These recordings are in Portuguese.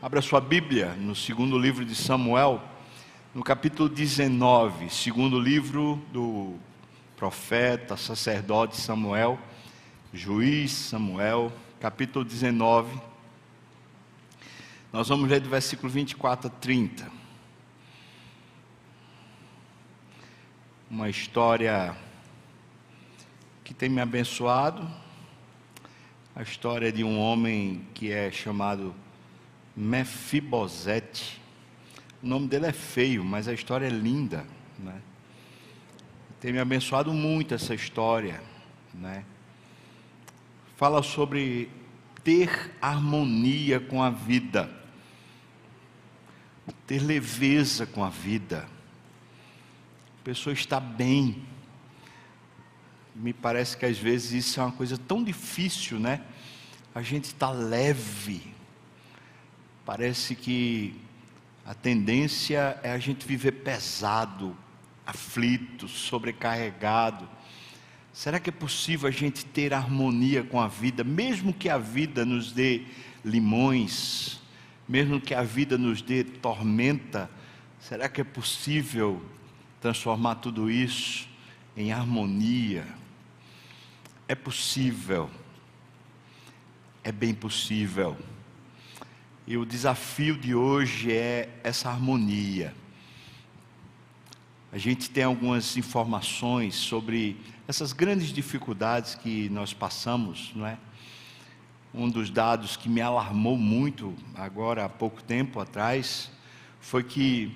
Abra sua Bíblia no segundo livro de Samuel, no capítulo 19, segundo livro do profeta, sacerdote Samuel, juiz Samuel, capítulo 19. Nós vamos ler do versículo 24 a 30. Uma história que tem me abençoado, a história de um homem que é chamado Mefibosete. O nome dele é feio, mas a história é linda, né? Tem me abençoado muito essa história, né? Fala sobre ter harmonia com a vida, ter leveza com a vida. A pessoa está bem. Me parece que às vezes isso é uma coisa tão difícil, né? A gente está leve, Parece que a tendência é a gente viver pesado, aflito, sobrecarregado. Será que é possível a gente ter harmonia com a vida, mesmo que a vida nos dê limões, mesmo que a vida nos dê tormenta? Será que é possível transformar tudo isso em harmonia? É possível, é bem possível. E o desafio de hoje é essa harmonia. A gente tem algumas informações sobre essas grandes dificuldades que nós passamos, não é? Um dos dados que me alarmou muito agora há pouco tempo atrás foi que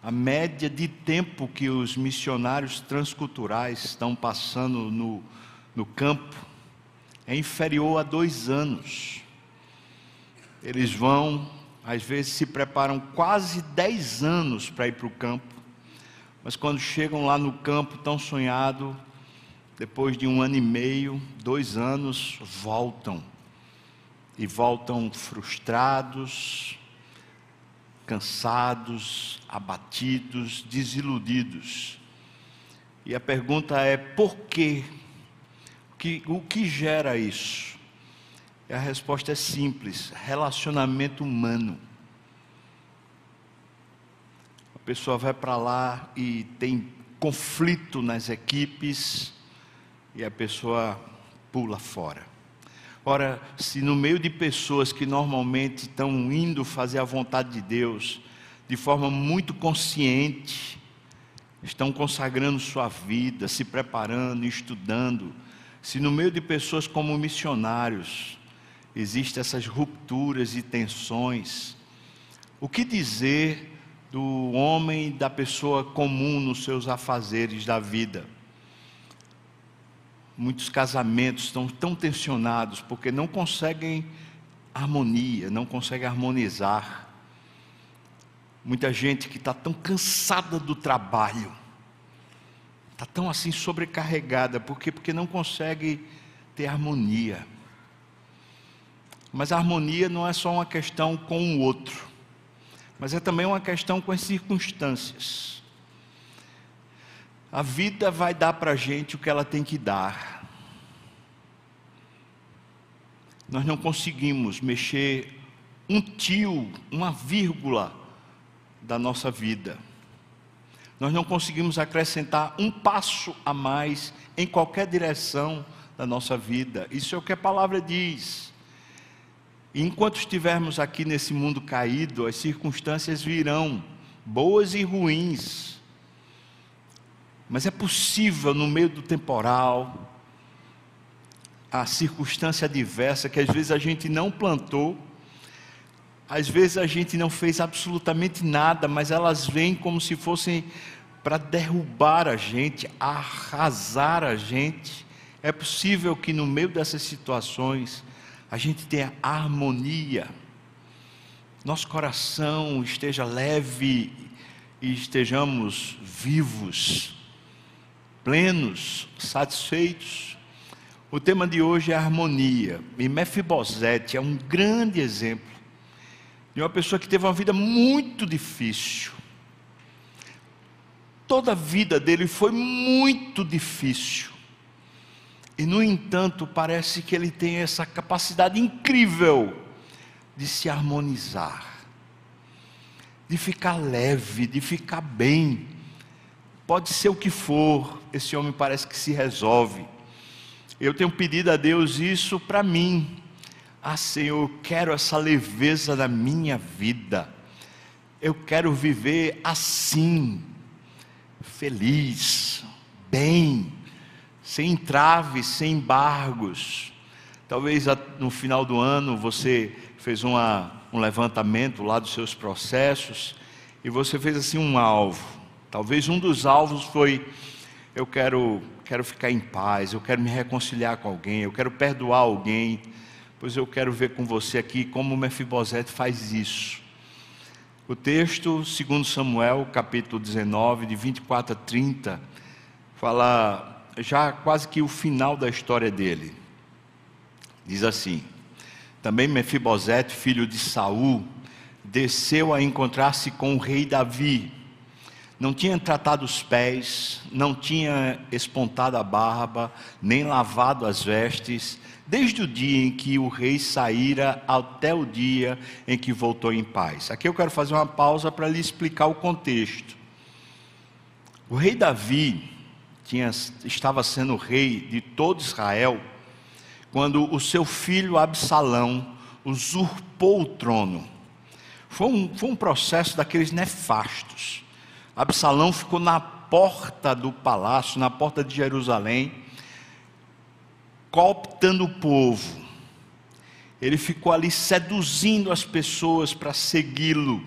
a média de tempo que os missionários transculturais estão passando no, no campo é inferior a dois anos. Eles vão, às vezes se preparam quase 10 anos para ir para o campo, mas quando chegam lá no campo tão sonhado, depois de um ano e meio, dois anos, voltam. E voltam frustrados, cansados, abatidos, desiludidos. E a pergunta é: por quê? O que, o que gera isso? E a resposta é simples: relacionamento humano. A pessoa vai para lá e tem conflito nas equipes e a pessoa pula fora. Ora, se no meio de pessoas que normalmente estão indo fazer a vontade de Deus, de forma muito consciente, estão consagrando sua vida, se preparando, estudando, se no meio de pessoas como missionários, existem essas rupturas e tensões. O que dizer do homem, da pessoa comum nos seus afazeres da vida? Muitos casamentos estão tão tensionados porque não conseguem harmonia, não conseguem harmonizar. Muita gente que está tão cansada do trabalho, está tão assim sobrecarregada, por quê? Porque não consegue ter harmonia. Mas a harmonia não é só uma questão com o outro, mas é também uma questão com as circunstâncias. A vida vai dar para a gente o que ela tem que dar. Nós não conseguimos mexer um tio, uma vírgula da nossa vida. Nós não conseguimos acrescentar um passo a mais em qualquer direção da nossa vida. Isso é o que a palavra diz. Enquanto estivermos aqui nesse mundo caído, as circunstâncias virão, boas e ruins. Mas é possível, no meio do temporal, a circunstância adversa que às vezes a gente não plantou, às vezes a gente não fez absolutamente nada, mas elas vêm como se fossem para derrubar a gente, arrasar a gente. É possível que no meio dessas situações, a gente tenha harmonia, nosso coração esteja leve e estejamos vivos, plenos, satisfeitos. O tema de hoje é harmonia, e Mefibosete é um grande exemplo de uma pessoa que teve uma vida muito difícil. Toda a vida dele foi muito difícil. E no entanto, parece que ele tem essa capacidade incrível de se harmonizar, de ficar leve, de ficar bem. Pode ser o que for, esse homem parece que se resolve. Eu tenho pedido a Deus isso para mim. Ah, Senhor, eu quero essa leveza na minha vida. Eu quero viver assim, feliz, bem, sem entraves, sem embargos. Talvez no final do ano você fez uma, um levantamento lá dos seus processos e você fez assim um alvo. Talvez um dos alvos foi: eu quero, quero ficar em paz, eu quero me reconciliar com alguém, eu quero perdoar alguém. Pois eu quero ver com você aqui como Mefibosete faz isso. O texto, segundo Samuel, capítulo 19, de 24 a 30, fala já quase que o final da história dele. Diz assim: também Mefibosete, filho de Saul, desceu a encontrar-se com o rei Davi. Não tinha tratado os pés, não tinha espontado a barba, nem lavado as vestes, desde o dia em que o rei saíra até o dia em que voltou em paz. Aqui eu quero fazer uma pausa para lhe explicar o contexto. O rei Davi tinha, estava sendo rei de todo Israel quando o seu filho Absalão usurpou o trono. Foi um, foi um processo daqueles nefastos. Absalão ficou na porta do palácio, na porta de Jerusalém, cooptando o povo. Ele ficou ali seduzindo as pessoas para segui-lo.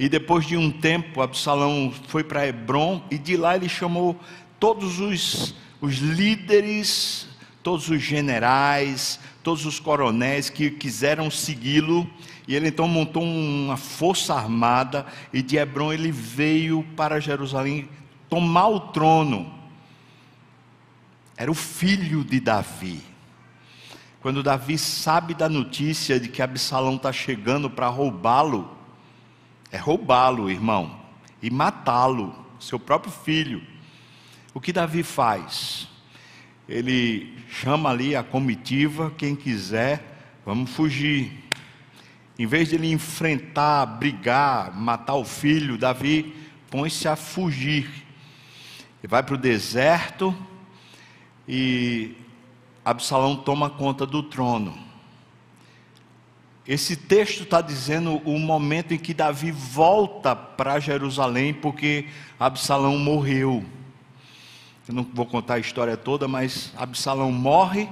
E depois de um tempo, Absalão foi para Hebron e de lá ele chamou todos os, os líderes todos os generais, todos os coronéis que quiseram segui-lo, e ele então montou uma força armada, e de Hebron ele veio para Jerusalém tomar o trono. Era o filho de Davi. Quando Davi sabe da notícia de que Absalão está chegando para roubá-lo, é roubá-lo, irmão, e matá-lo, seu próprio filho. O que Davi faz? ele chama ali a comitiva, quem quiser, vamos fugir. Em vez de ele enfrentar, brigar, matar o filho, Davi põe-se a fugir. Ele vai para o deserto e Absalão toma conta do trono. Esse texto está dizendo o momento em que Davi volta para Jerusalém, porque Absalão morreu. Eu não vou contar a história toda, mas Absalão morre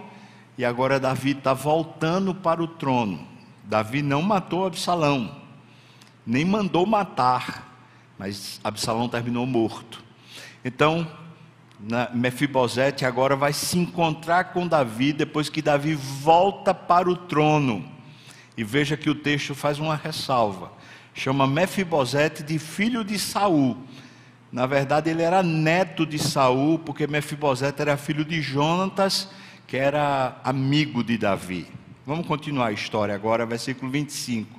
e agora Davi está voltando para o trono. Davi não matou Absalão, nem mandou matar, mas Absalão terminou morto. Então, Mefibosete agora vai se encontrar com Davi depois que Davi volta para o trono. E veja que o texto faz uma ressalva. Chama Mefibosete de filho de Saul. Na verdade, ele era neto de Saul, porque Mefibosete era filho de Jonatas, que era amigo de Davi. Vamos continuar a história agora, versículo 25.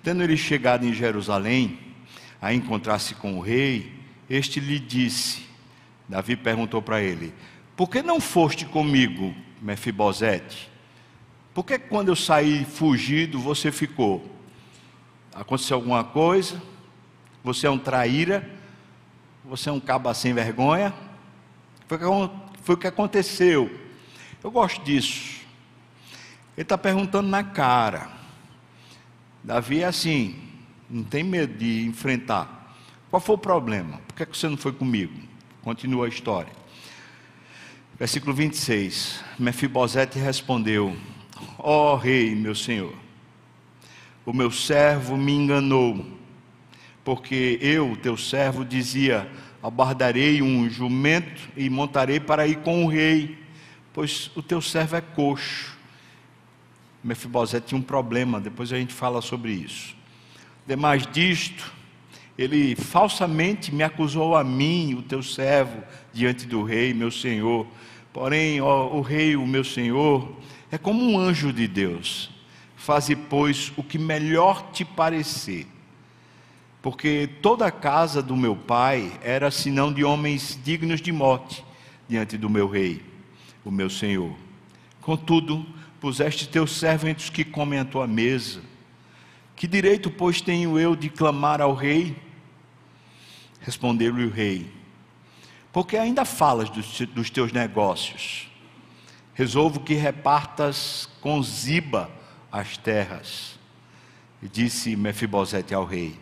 Tendo ele chegado em Jerusalém, a encontrar-se com o rei, este lhe disse: Davi perguntou para ele: Por que não foste comigo, Mefibosete? Por que quando eu saí fugido você ficou? Aconteceu alguma coisa? Você é um traíra? você é um caba sem vergonha. Foi, o que aconteceu. Eu gosto disso. Ele está perguntando na cara. Davi é assim, não tem medo de enfrentar. Qual foi o problema? Por que você não foi comigo? Continua a história. Versículo 26. Mefibosete respondeu: Ó oh, rei, meu senhor, o meu servo me enganou porque eu, teu servo, dizia: Abardarei um jumento e montarei para ir com o rei, pois o teu servo é coxo. Mefibosete tinha um problema, depois a gente fala sobre isso. Demais disto, ele falsamente me acusou a mim, o teu servo, diante do rei, meu senhor. Porém, ó, o rei, o meu senhor, é como um anjo de Deus. Faze, pois, o que melhor te parecer porque toda a casa do meu pai era senão de homens dignos de morte diante do meu rei, o meu senhor. Contudo, puseste teu servo entre os que comem a tua mesa. Que direito, pois, tenho eu de clamar ao rei? Respondeu-lhe o rei: Porque ainda falas dos, dos teus negócios. Resolvo que repartas com Ziba as terras. E disse Mefibosete ao rei: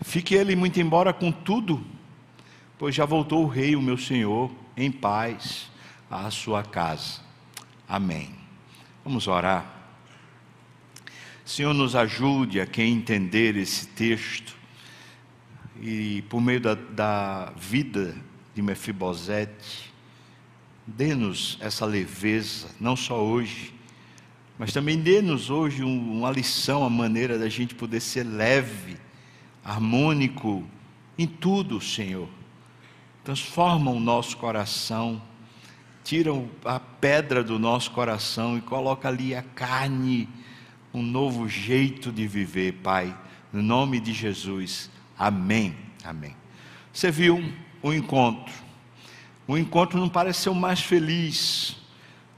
Fique ele muito embora com tudo, pois já voltou o rei, o meu senhor, em paz à sua casa. Amém. Vamos orar. Senhor, nos ajude a quem entender esse texto e por meio da, da vida de Mefibosete, dê-nos essa leveza, não só hoje, mas também dê-nos hoje uma lição, a maneira da gente poder ser leve, harmônico em tudo, Senhor. Transforma o nosso coração, tira a pedra do nosso coração e coloca ali a carne um novo jeito de viver, Pai, no nome de Jesus. Amém. Amém. Você viu o encontro. O encontro não pareceu mais feliz.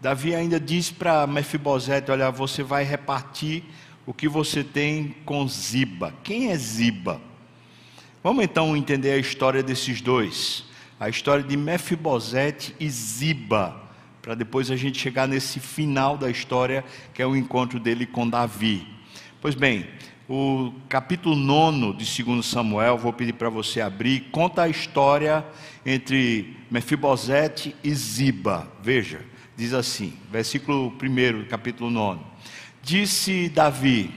Davi ainda diz para Mefibosete: Olha, você vai repartir o que você tem com Ziba. Quem é Ziba? Vamos então entender a história desses dois. A história de Mefibosete e Ziba para depois a gente chegar nesse final da história, que é o encontro dele com Davi. Pois bem, o capítulo 9 de 2 Samuel, vou pedir para você abrir, conta a história entre Mefibosete e Ziba. Veja, diz assim, versículo 1 capítulo 9. Disse Davi: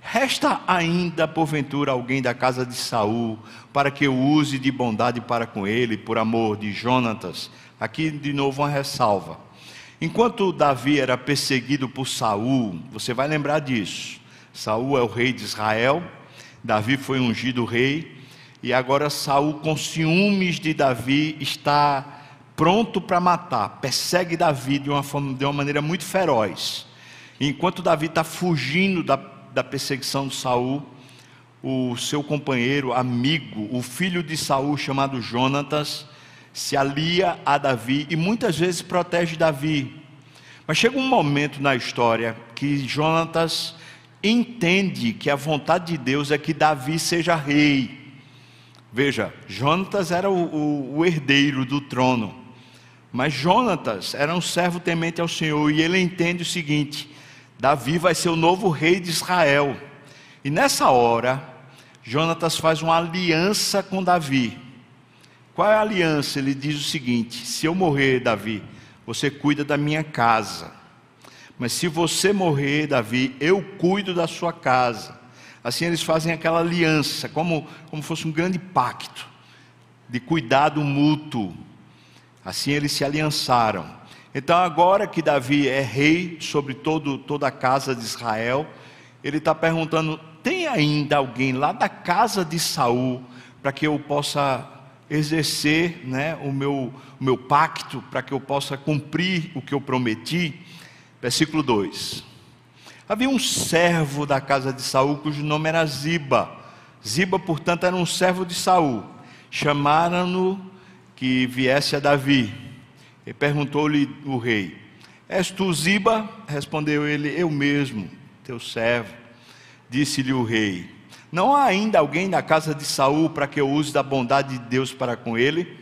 Resta ainda porventura alguém da casa de Saul, para que eu use de bondade para com ele, por amor de Jonatas, Aqui de novo uma ressalva. Enquanto Davi era perseguido por Saul, você vai lembrar disso. Saul é o rei de Israel, Davi foi ungido rei, e agora Saul, com ciúmes de Davi, está pronto para matar, persegue Davi de uma, forma, de uma maneira muito feroz. Enquanto Davi está fugindo da, da perseguição de Saul, o seu companheiro, amigo, o filho de Saul, chamado Jonatas, se alia a Davi e muitas vezes protege Davi. Mas chega um momento na história que Jonatas entende que a vontade de Deus é que Davi seja rei. Veja, Jonatas era o, o, o herdeiro do trono, mas Jonatas era um servo temente ao Senhor e ele entende o seguinte: Davi vai ser o novo rei de Israel. E nessa hora, Jonatas faz uma aliança com Davi. Qual é a aliança? Ele diz o seguinte: se eu morrer, Davi, você cuida da minha casa. Mas se você morrer, Davi, eu cuido da sua casa. Assim eles fazem aquela aliança, como, como fosse um grande pacto de cuidado mútuo. Assim eles se aliançaram. Então, agora que Davi é rei sobre todo, toda a casa de Israel, ele está perguntando: tem ainda alguém lá da casa de Saul para que eu possa exercer né, o, meu, o meu pacto, para que eu possa cumprir o que eu prometi. Versículo 2: Havia um servo da casa de Saul cujo nome era Ziba. Ziba, portanto, era um servo de Saul. Chamaram-no que viesse a Davi. E perguntou-lhe o rei: És tu Ziba? Respondeu ele: Eu mesmo, teu servo. Disse-lhe o rei: não há ainda alguém na casa de Saul para que eu use da bondade de Deus para com ele?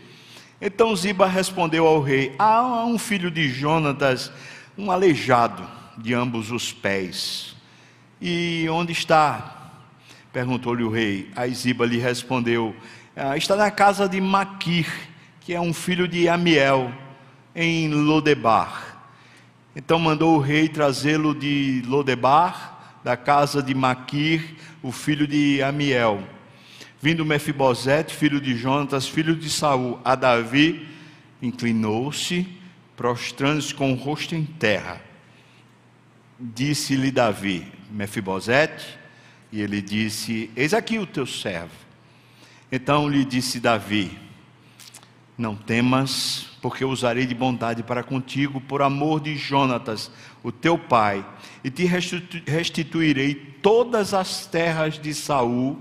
Então Ziba respondeu ao rei: Há um filho de Jonatas, um aleijado de ambos os pés. E onde está? Perguntou-lhe o rei. Aí Ziba lhe respondeu: ah, Está na casa de Maquir, que é um filho de Amiel, em Lodebar. Então mandou o rei trazê-lo de Lodebar da casa de Maquir, o filho de Amiel. Vindo Mefibosete, filho de Jonatas, filho de Saul, a Davi, inclinou-se, prostrando-se com o rosto em terra. Disse-lhe Davi, Mefibosete, e ele disse: Eis aqui o teu servo. Então lhe disse Davi: Não temas, porque usarei de bondade para contigo, por amor de Jonatas, o teu pai, e te restituirei todas as terras de Saul,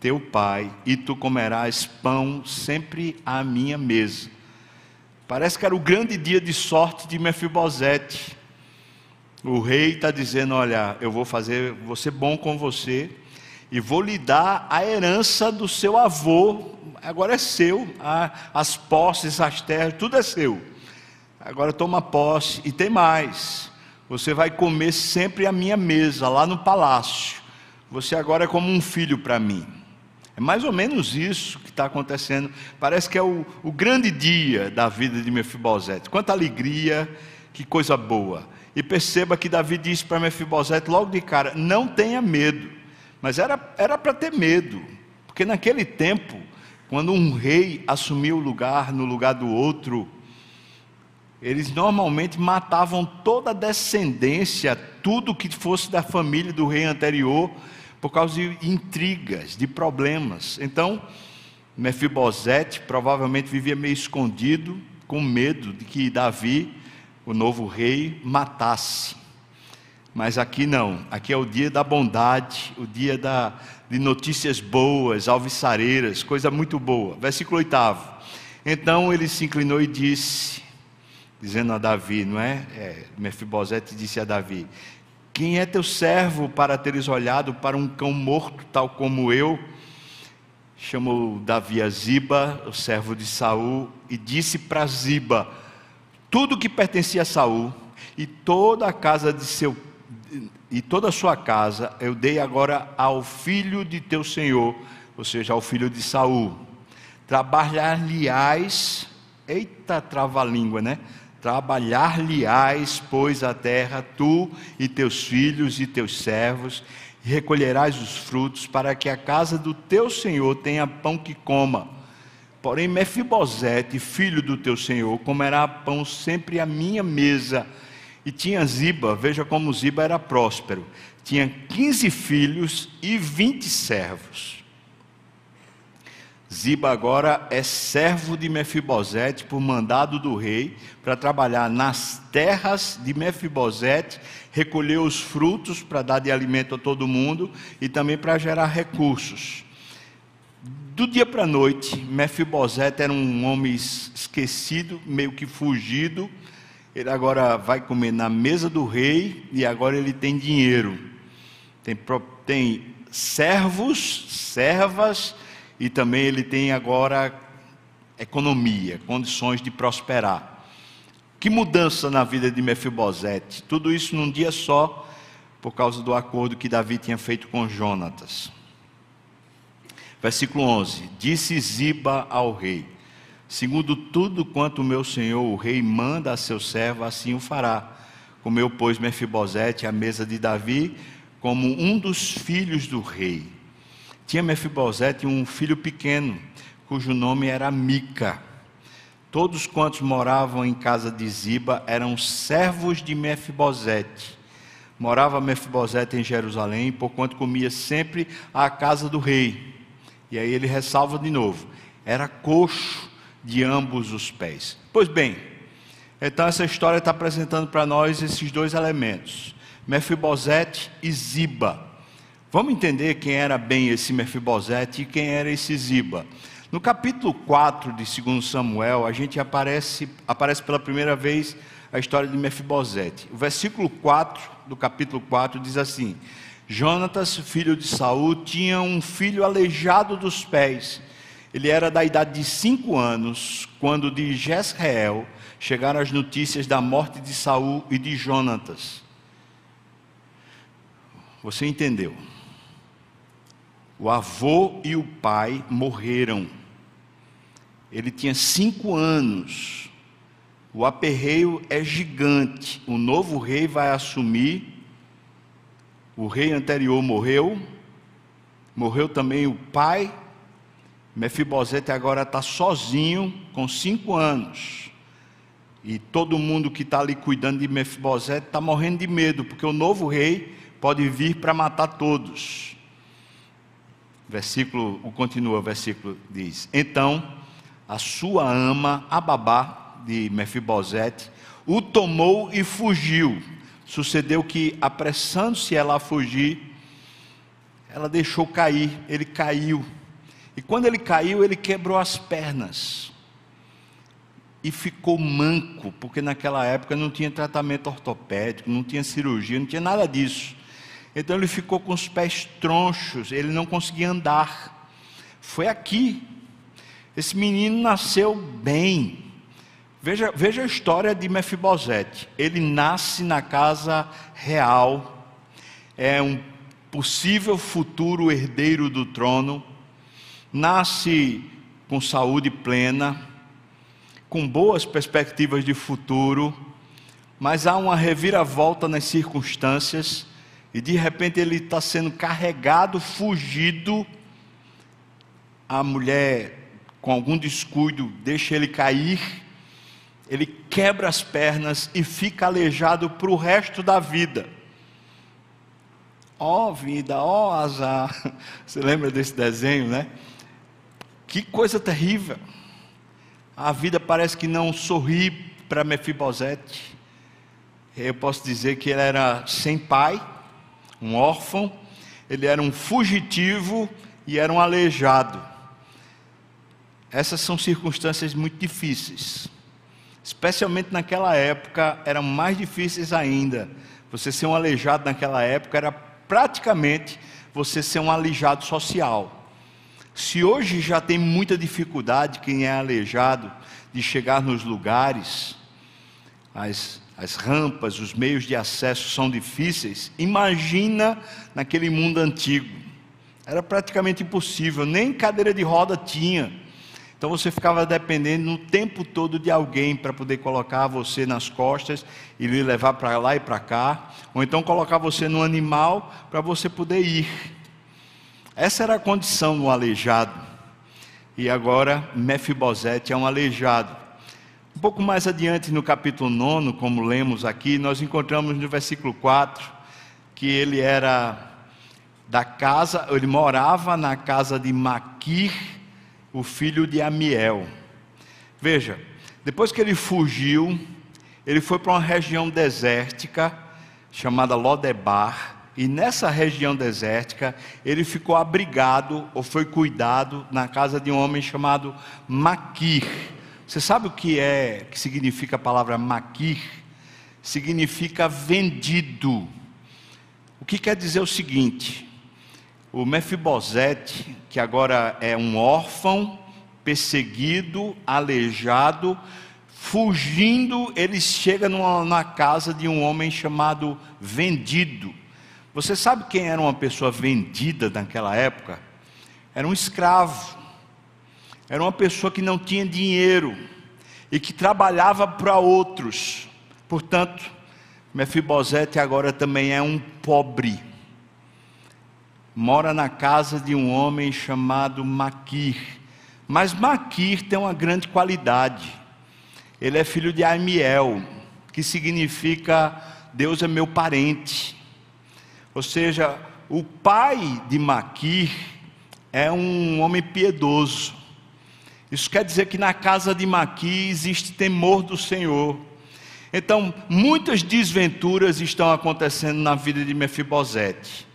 teu pai, e tu comerás pão sempre à minha mesa. Parece que era o grande dia de sorte de Mefibosete. O rei está dizendo: Olha, eu vou fazer, ser bom com você e vou lhe dar a herança do seu avô. Agora é seu, as posses, as terras, tudo é seu. Agora toma posse e tem mais. Você vai comer sempre à minha mesa, lá no palácio. Você agora é como um filho para mim. É mais ou menos isso que está acontecendo. Parece que é o, o, grande dia da vida de Mefibosete. Quanta alegria, que coisa boa. E perceba que Davi disse para Mefibosete logo de cara: não tenha medo. Mas era para ter medo, porque naquele tempo, quando um rei assumia o lugar no lugar do outro, eles normalmente matavam toda a descendência, tudo que fosse da família do rei anterior, por causa de intrigas, de problemas. Então, Mefibosete provavelmente vivia meio escondido, com medo de que Davi, o novo rei, matasse. Mas aqui não, aqui é o dia da bondade, o dia da, de notícias boas, alviçareiras, coisa muito boa. Versículo 8. Então ele se inclinou e disse: dizendo a Davi, não é? é Mefibosete disse a Davi: Quem é teu servo para teres olhado para um cão morto, tal como eu? Chamou Davi a Ziba, o servo de Saul, e disse para Ziba: Tudo que pertencia a Saul e toda a casa de seu e toda a sua casa eu dei agora ao filho de teu senhor, ou seja, ao filho de Saul. Trabalhar-lhe-ás, eita trava-língua, né? Trabalhar-lhe-ás, pois, a terra, tu e teus filhos e teus servos, e recolherás os frutos, para que a casa do teu senhor tenha pão que coma. Porém, Mefibosete, filho do teu senhor, comerá pão sempre à minha mesa. E tinha Ziba, veja como Ziba era próspero. Tinha 15 filhos e 20 servos. Ziba agora é servo de Mefibosete por mandado do rei para trabalhar nas terras de Mefibosete, recolher os frutos para dar de alimento a todo mundo e também para gerar recursos. Do dia para a noite, Mefibosete era um homem esquecido, meio que fugido. Ele agora vai comer na mesa do rei e agora ele tem dinheiro. Tem, tem servos, servas e também ele tem agora economia, condições de prosperar. Que mudança na vida de Mefibosete? Tudo isso num dia só, por causa do acordo que Davi tinha feito com Jonatas. Versículo 11: Disse Ziba ao rei: Segundo tudo quanto o meu senhor, o rei, manda a seu servo, assim o fará. Comeu, pois, Mefibosete à mesa de Davi, como um dos filhos do rei. Tinha Mefibosete um filho pequeno, cujo nome era Mica. Todos quantos moravam em casa de Ziba eram servos de Mefibosete. Morava Mefibosete em Jerusalém, porquanto comia sempre à casa do rei. E aí ele ressalva de novo: era coxo de ambos os pés. Pois bem, então essa história está apresentando para nós esses dois elementos: Mefibosete e Ziba. Vamos entender quem era bem esse Mefibosete e quem era esse Ziba. No capítulo 4 de 2 Samuel, a gente aparece, aparece pela primeira vez a história de Mefibosete. O versículo 4 do capítulo 4 diz assim: Jonatas, filho de Saul, tinha um filho aleijado dos pés. Ele era da idade de cinco anos, quando de Jezreel chegaram as notícias da morte de Saul e de Jonatas. Você entendeu? O avô e o pai morreram. Ele tinha cinco anos. O aperreio é gigante. O novo rei vai assumir. O rei anterior morreu. Morreu também o pai. Mefibosete agora está sozinho, com cinco anos. E todo mundo que está ali cuidando de Mefibosete está morrendo de medo, porque o novo rei pode vir para matar todos. Versículo, continua, o versículo diz: Então a sua ama, a babá de Mefibosete, o tomou e fugiu. Sucedeu que, apressando-se ela a fugir, ela deixou cair, ele caiu. E quando ele caiu, ele quebrou as pernas. e ficou manco, porque naquela época não tinha tratamento ortopédico, não tinha cirurgia, não tinha nada disso. Então ele ficou com os pés tronchos, ele não conseguia andar. Foi aqui. Esse menino nasceu bem. Veja, veja a história de Mefibosete. Ele nasce na casa real, é um possível futuro herdeiro do trono, nasce com saúde plena, com boas perspectivas de futuro, mas há uma reviravolta nas circunstâncias e de repente ele está sendo carregado, fugido. A mulher, com algum descuido, deixa ele cair, ele quebra as pernas e fica aleijado para o resto da vida. Ó oh, vida, ó oh, azar. Você lembra desse desenho, né? Que coisa terrível. A vida parece que não sorri para Mefibosete. Eu posso dizer que ele era sem pai, um órfão, ele era um fugitivo e era um aleijado. Essas são circunstâncias muito difíceis. Especialmente naquela época, eram mais difíceis ainda. Você ser um aleijado naquela época era praticamente você ser um aleijado social. Se hoje já tem muita dificuldade quem é aleijado de chegar nos lugares, as, as rampas, os meios de acesso são difíceis, imagina naquele mundo antigo. Era praticamente impossível, nem cadeira de roda tinha. Então você ficava dependendo no tempo todo de alguém para poder colocar você nas costas e lhe levar para lá e para cá, ou então colocar você no animal para você poder ir. Essa era a condição do aleijado. E agora Mefibosete é um aleijado. Um pouco mais adiante no capítulo 9, como lemos aqui, nós encontramos no versículo 4 que ele era da casa, ele morava na casa de Maquir, o filho de Amiel. Veja, depois que ele fugiu, ele foi para uma região desértica chamada Lodebar, e nessa região desértica, ele ficou abrigado ou foi cuidado na casa de um homem chamado Maquir. Você sabe o que é, que significa a palavra Maquir? Significa vendido. O que quer dizer o seguinte: o Mefibosete, que agora é um órfão, perseguido, aleijado, fugindo, ele chega numa, na casa de um homem chamado vendido. Você sabe quem era uma pessoa vendida naquela época? Era um escravo. Era uma pessoa que não tinha dinheiro e que trabalhava para outros. Portanto, Mefibosete agora também é um pobre. Mora na casa de um homem chamado Maquir. Mas Maquir tem uma grande qualidade. Ele é filho de Amiel, que significa Deus é meu parente. Ou seja, o pai de Maquir é um homem piedoso. Isso quer dizer que na casa de Maquir existe temor do Senhor. Então, muitas desventuras estão acontecendo na vida de Mefibosete.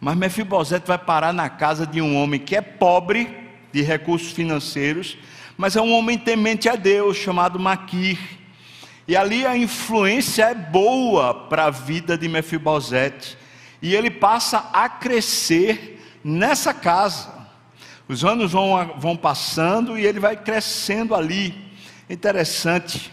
Mas Mefibosete vai parar na casa de um homem que é pobre de recursos financeiros, mas é um homem temente a Deus, chamado Maquir. E ali a influência é boa para a vida de Mefibosete e ele passa a crescer nessa casa. Os anos vão, vão passando e ele vai crescendo ali. Interessante.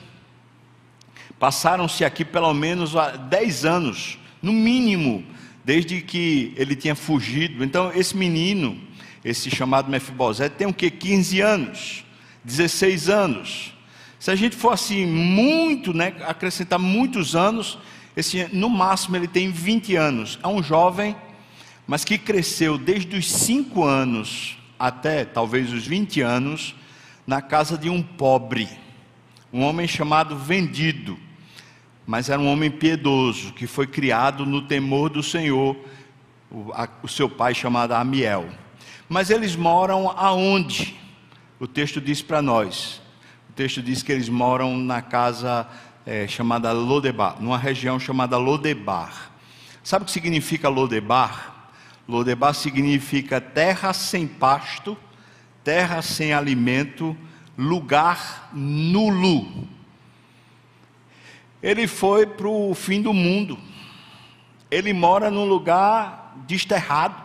Passaram-se aqui pelo menos 10 anos, no mínimo, desde que ele tinha fugido. Então, esse menino, esse chamado Mefibosete, tem o que? 15 anos, 16 anos. Se a gente for assim, muito, né, acrescentar muitos anos, esse, no máximo ele tem 20 anos. É um jovem, mas que cresceu desde os 5 anos até talvez os 20 anos na casa de um pobre, um homem chamado Vendido, mas era um homem piedoso que foi criado no temor do Senhor, o, a, o seu pai chamado Amiel. Mas eles moram aonde? O texto diz para nós. O texto diz que eles moram na casa é, chamada Lodebar, numa região chamada Lodebar. Sabe o que significa Lodebar? Lodebar significa terra sem pasto, terra sem alimento, lugar nulo. Ele foi para o fim do mundo. Ele mora num lugar desterrado.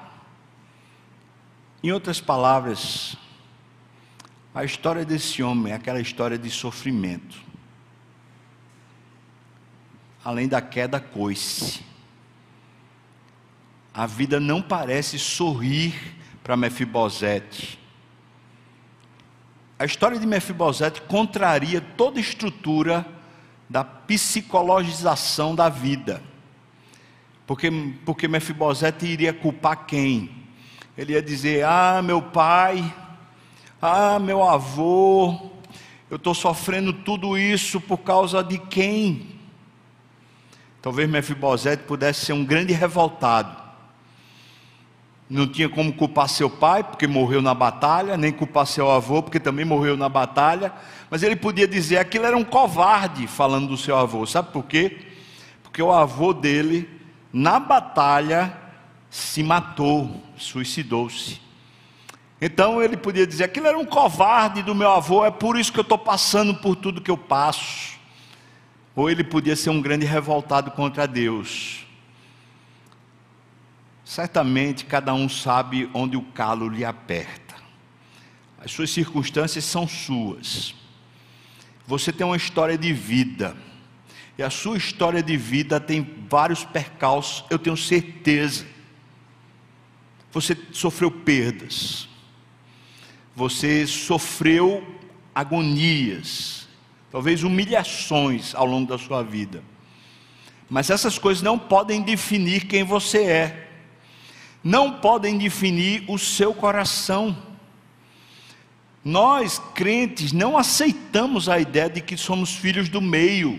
Em outras palavras, a história desse homem é aquela história de sofrimento. Além da queda coice. A vida não parece sorrir para Mefibosete. A história de Mefibosete contraria toda a estrutura da psicologização da vida. Porque, porque Mefibosete iria culpar quem? Ele ia dizer: Ah, meu pai, ah, meu avô, eu estou sofrendo tudo isso por causa de quem? Talvez Mefibosete pudesse ser um grande revoltado não tinha como culpar seu pai, porque morreu na batalha, nem culpar seu avô, porque também morreu na batalha, mas ele podia dizer aquilo era um covarde falando do seu avô, sabe por quê? Porque o avô dele, na batalha, se matou, suicidou-se. Então ele podia dizer: aquilo era um covarde do meu avô, é por isso que eu estou passando por tudo que eu passo. Ou ele podia ser um grande revoltado contra Deus. Certamente cada um sabe onde o calo lhe aperta. As suas circunstâncias são suas. Você tem uma história de vida. E a sua história de vida tem vários percalços, eu tenho certeza. Você sofreu perdas. Você sofreu agonias, talvez humilhações ao longo da sua vida. Mas essas coisas não podem definir quem você é não podem definir o seu coração. Nós, crentes, não aceitamos a ideia de que somos filhos do meio.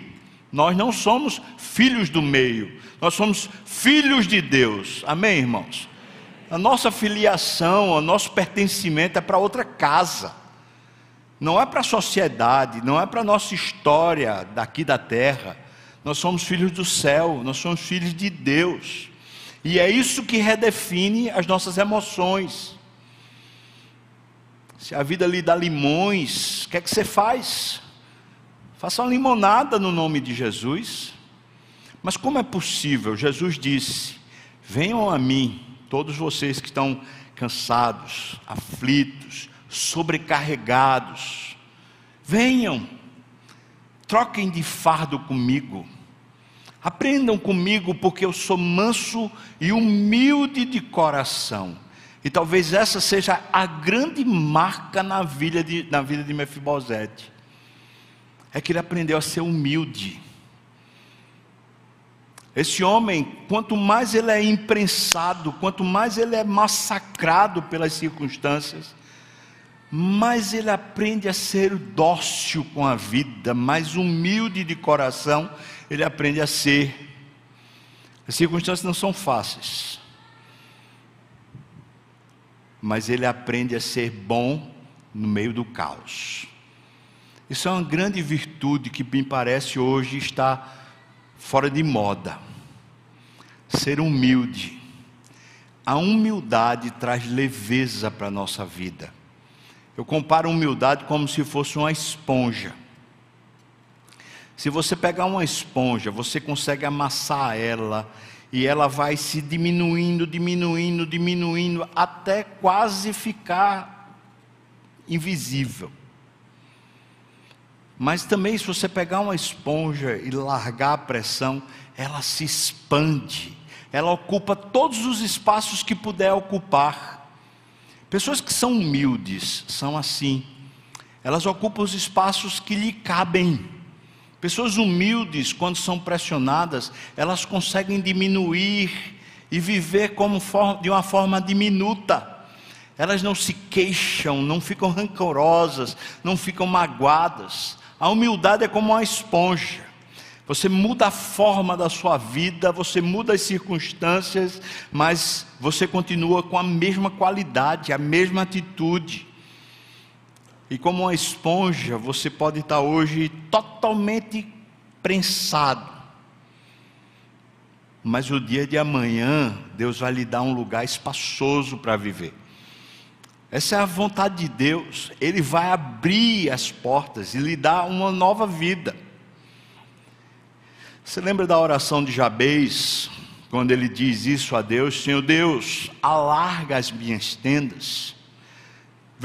Nós não somos filhos do meio, nós somos filhos de Deus. Amém, irmãos? A nossa filiação, o nosso pertencimento é para outra casa, não é para a sociedade, não é para a nossa história daqui da terra. Nós somos filhos do céu, nós somos filhos de Deus. E é isso que redefine as nossas emoções. Se a vida lhe dá limões, o que é que você faz? Faça uma limonada no nome de Jesus. Mas como é possível? Jesus disse: Venham a mim, todos vocês que estão cansados, aflitos, sobrecarregados. Venham, troquem de fardo comigo. Aprendam comigo, porque eu sou manso e humilde de coração. E talvez essa seja a grande marca na vida de, na vida de Mefibosete. É que ele aprendeu a ser humilde. Esse homem, quanto mais ele é imprensado, quanto mais ele é massacrado pelas circunstâncias, mais ele aprende a ser dócil com a vida, mais humilde de coração ele aprende a ser. As circunstâncias não são fáceis, mas ele aprende a ser bom no meio do caos. Isso é uma grande virtude que me parece hoje está fora de moda. Ser humilde. A humildade traz leveza para a nossa vida. Eu comparo humildade como se fosse uma esponja. Se você pegar uma esponja, você consegue amassar ela e ela vai se diminuindo, diminuindo, diminuindo até quase ficar invisível. Mas também, se você pegar uma esponja e largar a pressão, ela se expande, ela ocupa todos os espaços que puder ocupar. Pessoas que são humildes são assim, elas ocupam os espaços que lhe cabem. Pessoas humildes, quando são pressionadas, elas conseguem diminuir e viver como de uma forma diminuta. Elas não se queixam, não ficam rancorosas, não ficam magoadas. A humildade é como uma esponja. Você muda a forma da sua vida, você muda as circunstâncias, mas você continua com a mesma qualidade, a mesma atitude. E como uma esponja, você pode estar hoje totalmente prensado. Mas o dia de amanhã, Deus vai lhe dar um lugar espaçoso para viver. Essa é a vontade de Deus. Ele vai abrir as portas e lhe dar uma nova vida. Você lembra da oração de Jabez, quando ele diz isso a Deus: Senhor Deus, alarga as minhas tendas.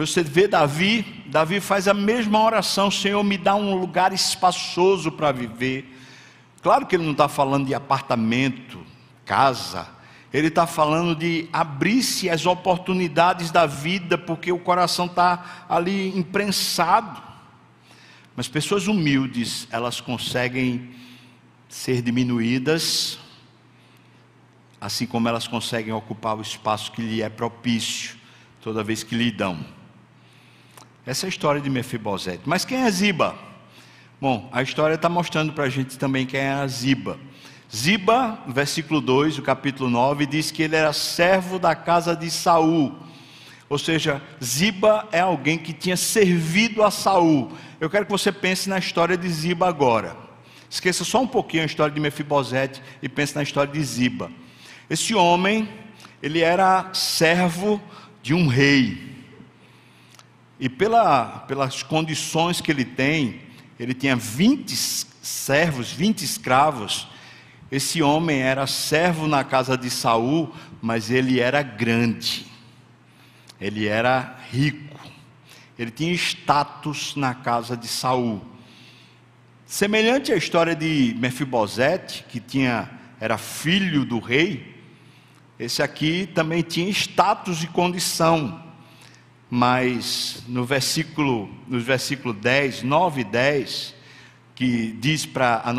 Você vê Davi, Davi faz a mesma oração: Senhor, me dá um lugar espaçoso para viver. Claro que ele não está falando de apartamento, casa, ele está falando de abrir-se as oportunidades da vida, porque o coração está ali imprensado. Mas pessoas humildes, elas conseguem ser diminuídas, assim como elas conseguem ocupar o espaço que lhe é propício, toda vez que lhe dão. Essa é a história de Mefibosete. Mas quem é Ziba? Bom, a história está mostrando para a gente também quem é a Ziba. Ziba, versículo 2 do capítulo 9, diz que ele era servo da casa de Saul. Ou seja, Ziba é alguém que tinha servido a Saul. Eu quero que você pense na história de Ziba agora. Esqueça só um pouquinho a história de Mefibosete e pense na história de Ziba. Esse homem, ele era servo de um rei. E pela, pelas condições que ele tem, ele tinha 20 servos, 20 escravos, esse homem era servo na casa de Saul, mas ele era grande. Ele era rico. Ele tinha status na casa de Saul. Semelhante à história de Mefibosete, que tinha era filho do rei, esse aqui também tinha status e condição. Mas no versículo, nos versículos 10, 9 e 10, que diz para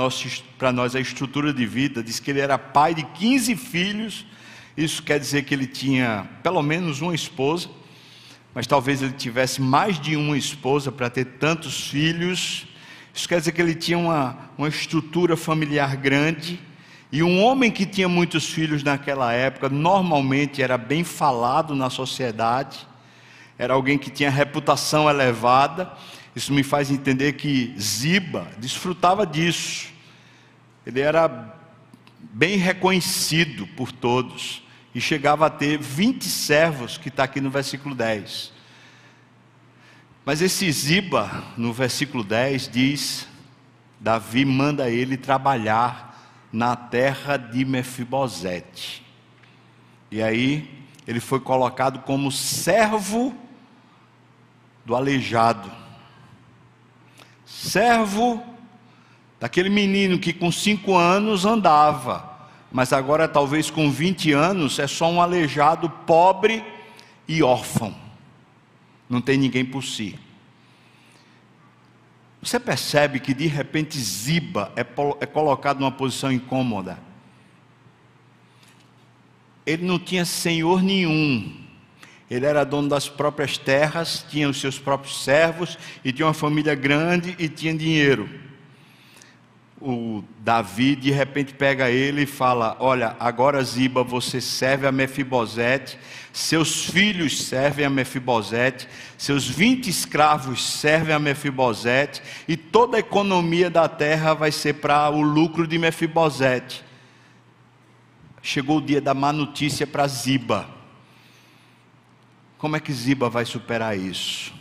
nós a estrutura de vida, diz que ele era pai de 15 filhos, isso quer dizer que ele tinha pelo menos uma esposa, mas talvez ele tivesse mais de uma esposa para ter tantos filhos, isso quer dizer que ele tinha uma, uma estrutura familiar grande, e um homem que tinha muitos filhos naquela época, normalmente era bem falado na sociedade, era alguém que tinha reputação elevada, isso me faz entender que Ziba desfrutava disso. Ele era bem reconhecido por todos e chegava a ter 20 servos, que está aqui no versículo 10. Mas esse Ziba, no versículo 10, diz: Davi manda ele trabalhar na terra de Mefibosete. E aí ele foi colocado como servo do aleijado servo daquele menino que com cinco anos andava, mas agora talvez com 20 anos é só um aleijado pobre e órfão, não tem ninguém por si. Você percebe que de repente Ziba é, é colocado numa posição incômoda. Ele não tinha senhor nenhum, ele era dono das próprias terras, tinha os seus próprios servos e tinha uma família grande e tinha dinheiro. O Davi de repente pega ele e fala: Olha, agora Ziba, você serve a Mefibosete, seus filhos servem a Mefibosete, seus 20 escravos servem a Mefibosete, e toda a economia da terra vai ser para o lucro de Mefibosete. Chegou o dia da má notícia para Ziba. Como é que Ziba vai superar isso?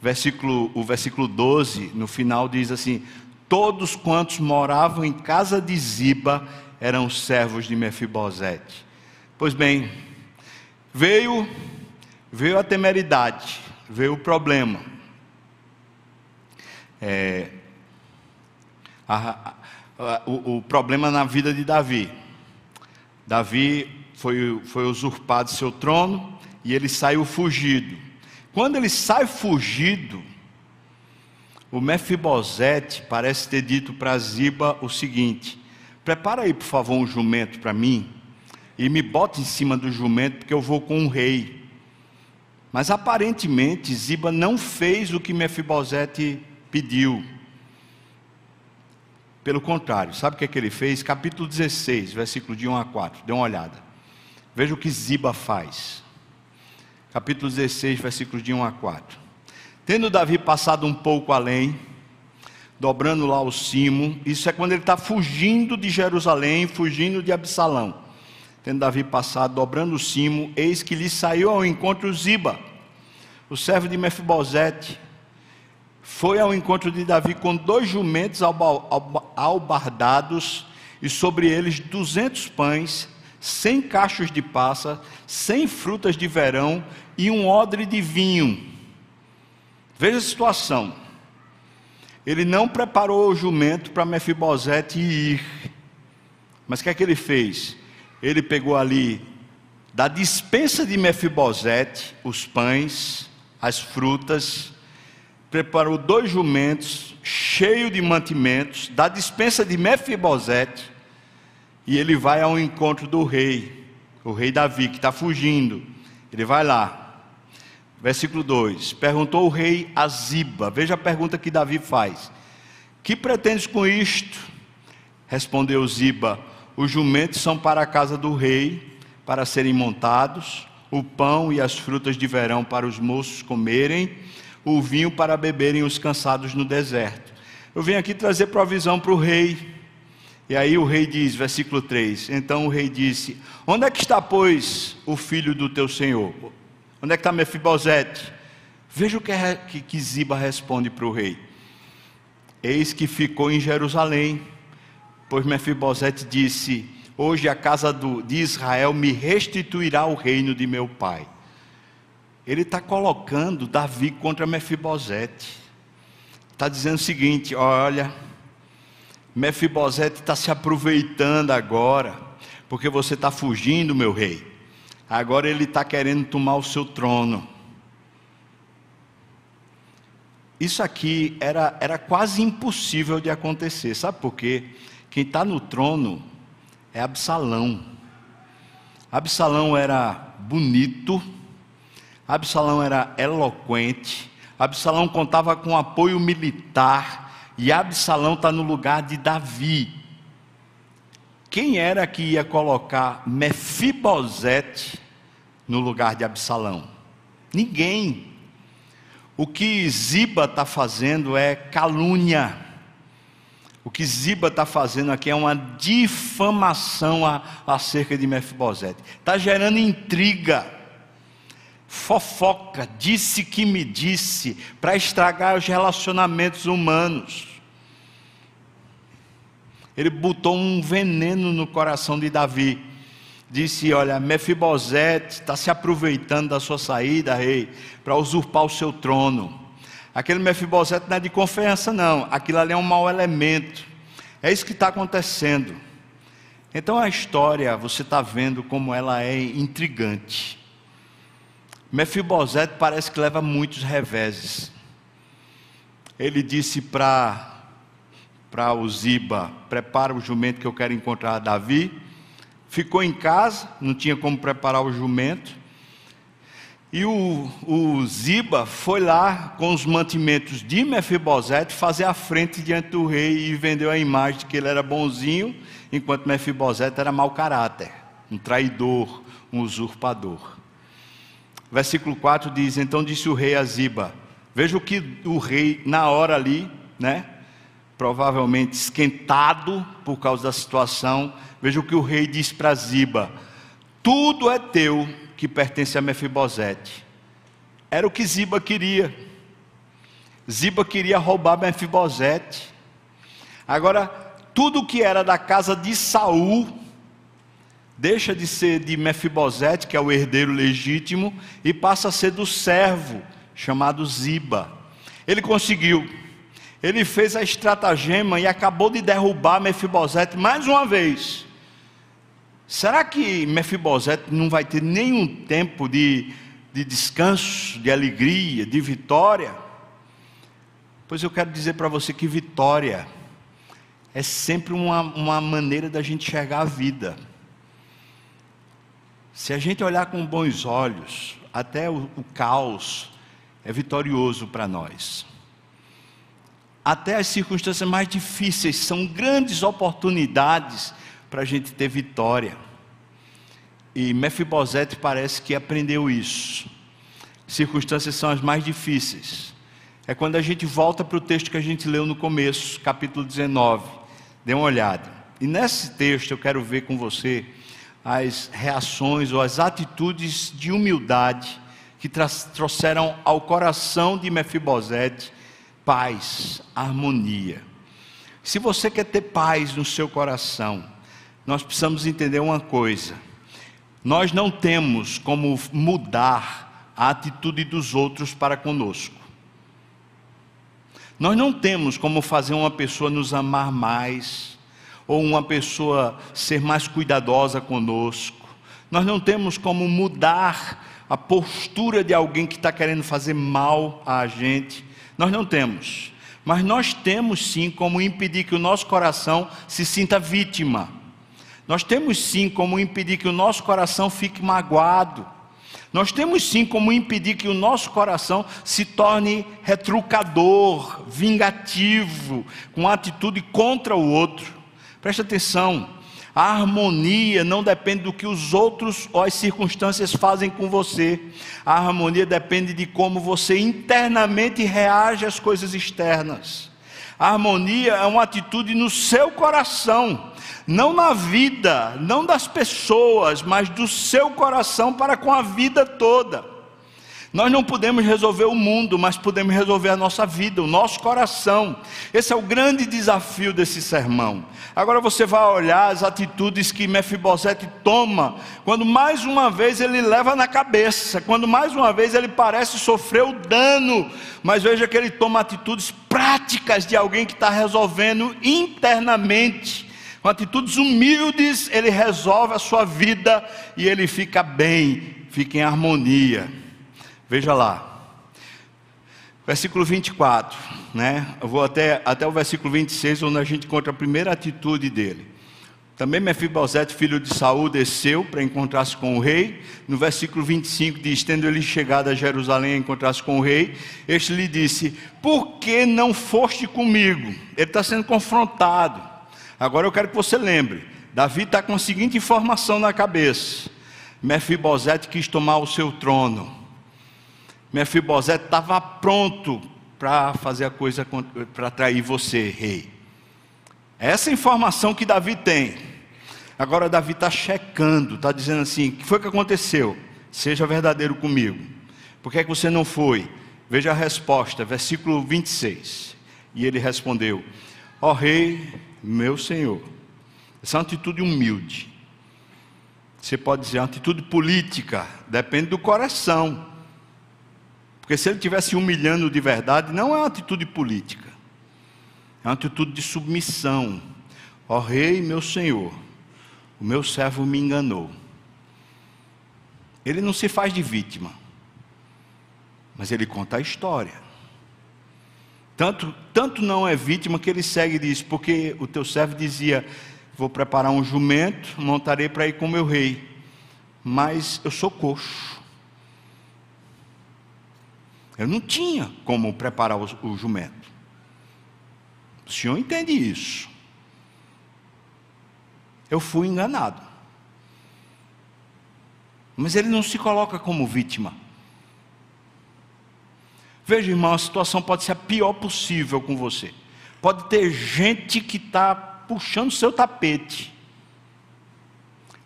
Versículo, o versículo 12, no final, diz assim: Todos quantos moravam em casa de Ziba eram servos de Mefibosete. Pois bem, veio, veio a temeridade, veio o problema. É, a, a, o, o problema na vida de Davi. Davi foi, foi usurpado seu trono, e ele saiu fugido. Quando ele sai fugido, o Mefibosete parece ter dito para Ziba o seguinte: prepara aí, por favor, um jumento para mim e me bota em cima do jumento, porque eu vou com um rei. Mas aparentemente Ziba não fez o que Mefibosete pediu. Pelo contrário, sabe o que, é que ele fez? Capítulo 16, versículo de 1 a 4. Dê uma olhada. Veja o que Ziba faz capítulo 16, versículos de 1 a 4. Tendo Davi passado um pouco além, dobrando lá o cimo, isso é quando ele está fugindo de Jerusalém, fugindo de Absalão. Tendo Davi passado, dobrando o cimo, eis que lhe saiu ao encontro Ziba, o servo de Mefibosete, foi ao encontro de Davi com dois jumentos albardados e sobre eles duzentos pães, cem cachos de passa, cem frutas de verão e um odre de vinho. Veja a situação. Ele não preparou o jumento para Mefibosete ir. Mas o que é que ele fez? Ele pegou ali da dispensa de Mefibosete os pães, as frutas, preparou dois jumentos cheios de mantimentos da dispensa de Mefibosete e ele vai ao encontro do rei, o rei Davi que está fugindo. Ele vai lá. Versículo 2: Perguntou o rei a Ziba, veja a pergunta que Davi faz: Que pretendes com isto? Respondeu Ziba: Os jumentos são para a casa do rei, para serem montados, o pão e as frutas de verão para os moços comerem, o vinho para beberem os cansados no deserto. Eu venho aqui trazer provisão para o rei. E aí o rei diz, versículo 3: Então o rei disse: Onde é que está, pois, o filho do teu senhor? Onde é que está Mefibosete? Veja o que, que, que Ziba responde para o rei. Eis que ficou em Jerusalém, pois Mefibosete disse: Hoje a casa do, de Israel me restituirá o reino de meu pai. Ele está colocando Davi contra Mefibosete. Está dizendo o seguinte: olha, Mefibosete está se aproveitando agora, porque você está fugindo, meu rei. Agora ele está querendo tomar o seu trono. Isso aqui era, era quase impossível de acontecer, sabe por quê? Quem está no trono é Absalão. Absalão era bonito, Absalão era eloquente, Absalão contava com apoio militar, e Absalão está no lugar de Davi. Quem era que ia colocar Mefibosete no lugar de Absalão? Ninguém. O que Ziba está fazendo é calúnia. O que Ziba está fazendo aqui é uma difamação a, acerca de Mefibosete. Está gerando intriga, fofoca, disse que me disse, para estragar os relacionamentos humanos. Ele botou um veneno no coração de Davi. Disse: Olha, Mefibosete está se aproveitando da sua saída, rei, para usurpar o seu trono. Aquele Mefibosete não é de confiança, não. Aquilo ali é um mau elemento. É isso que está acontecendo. Então a história, você está vendo como ela é intrigante. Mefibosete parece que leva muitos reveses. Ele disse para para o Ziba, prepara o jumento que eu quero encontrar Davi. Ficou em casa, não tinha como preparar o jumento. E o, o Ziba foi lá com os mantimentos de Mefibosete fazer a frente diante do rei e vendeu a imagem de que ele era bonzinho, enquanto Mefibosete era mau caráter, um traidor, um usurpador. Versículo 4 diz: Então disse o rei a Ziba: Veja o que o rei, na hora ali, né? Provavelmente esquentado por causa da situação. Veja o que o rei diz para Ziba: Tudo é teu que pertence a Mefibosete. Era o que Ziba queria. Ziba queria roubar Mefibosete. Agora, tudo que era da casa de Saul deixa de ser de Mefibosete, que é o herdeiro legítimo, e passa a ser do servo chamado Ziba. Ele conseguiu ele fez a estratagema e acabou de derrubar Mefibosete mais uma vez. Será que Mefibosete não vai ter nenhum tempo de, de descanso, de alegria, de vitória? Pois eu quero dizer para você que vitória é sempre uma, uma maneira da gente enxergar a vida. Se a gente olhar com bons olhos, até o, o caos é vitorioso para nós até as circunstâncias mais difíceis são grandes oportunidades para a gente ter vitória. E Mefibosete parece que aprendeu isso. Circunstâncias são as mais difíceis. É quando a gente volta para o texto que a gente leu no começo, capítulo 19. Dê uma olhada. E nesse texto eu quero ver com você as reações ou as atitudes de humildade que trouxeram ao coração de Mefibosete paz, harmonia. Se você quer ter paz no seu coração, nós precisamos entender uma coisa: nós não temos como mudar a atitude dos outros para conosco. Nós não temos como fazer uma pessoa nos amar mais, ou uma pessoa ser mais cuidadosa conosco. Nós não temos como mudar a postura de alguém que está querendo fazer mal a gente. Nós não temos. Mas nós temos sim como impedir que o nosso coração se sinta vítima. Nós temos sim como impedir que o nosso coração fique magoado. Nós temos sim como impedir que o nosso coração se torne retrucador, vingativo, com atitude contra o outro. Preste atenção, a harmonia não depende do que os outros ou as circunstâncias fazem com você. A harmonia depende de como você internamente reage às coisas externas. A harmonia é uma atitude no seu coração, não na vida, não das pessoas, mas do seu coração para com a vida toda. Nós não podemos resolver o mundo, mas podemos resolver a nossa vida, o nosso coração. Esse é o grande desafio desse sermão. Agora você vai olhar as atitudes que Mefibosete toma, quando mais uma vez ele leva na cabeça, quando mais uma vez ele parece sofrer o dano, mas veja que ele toma atitudes práticas de alguém que está resolvendo internamente. Com atitudes humildes, ele resolve a sua vida e ele fica bem, fica em harmonia. Veja lá. Versículo 24, né? Eu vou até, até o versículo 26, onde a gente encontra a primeira atitude dele. Também Mefibosete, filho de Saul, desceu para encontrar-se com o rei. No versículo 25 diz: Tendo ele chegado a Jerusalém a encontrar-se com o rei, este lhe disse: Por que não foste comigo? Ele está sendo confrontado. Agora eu quero que você lembre: Davi está com a seguinte informação na cabeça: Mefibosete quis tomar o seu trono. Mefibosete estava pronto para fazer a coisa para atrair você, rei. Essa informação que Davi tem. Agora Davi está checando, está dizendo assim: o que foi que aconteceu? Seja verdadeiro comigo. Por que, é que você não foi? Veja a resposta, versículo 26. E ele respondeu: Ó oh, rei, meu senhor. Essa é uma atitude humilde. Você pode dizer, é uma atitude política, depende do coração. Porque se ele estivesse humilhando de verdade, não é uma atitude política, é uma atitude de submissão. Ó rei, meu senhor, o meu servo me enganou. Ele não se faz de vítima, mas ele conta a história. Tanto, tanto não é vítima que ele segue e diz: Porque o teu servo dizia: Vou preparar um jumento, montarei para ir com meu rei, mas eu sou coxo. Eu não tinha como preparar o, o jumento. O senhor entende isso? Eu fui enganado. Mas ele não se coloca como vítima. Veja, irmão, a situação pode ser a pior possível com você. Pode ter gente que está puxando seu tapete,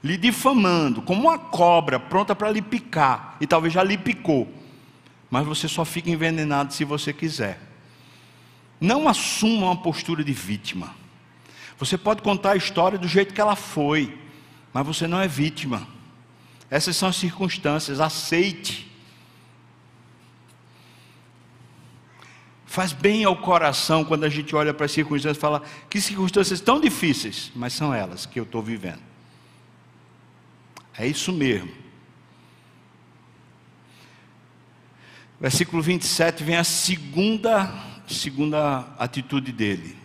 lhe difamando, como uma cobra pronta para lhe picar, e talvez já lhe picou mas você só fica envenenado se você quiser. Não assuma uma postura de vítima. Você pode contar a história do jeito que ela foi, mas você não é vítima. Essas são as circunstâncias, aceite. Faz bem ao coração quando a gente olha para as circunstâncias e fala: que circunstâncias tão difíceis, mas são elas que eu estou vivendo. É isso mesmo. Versículo 27 vem a segunda, segunda atitude dele.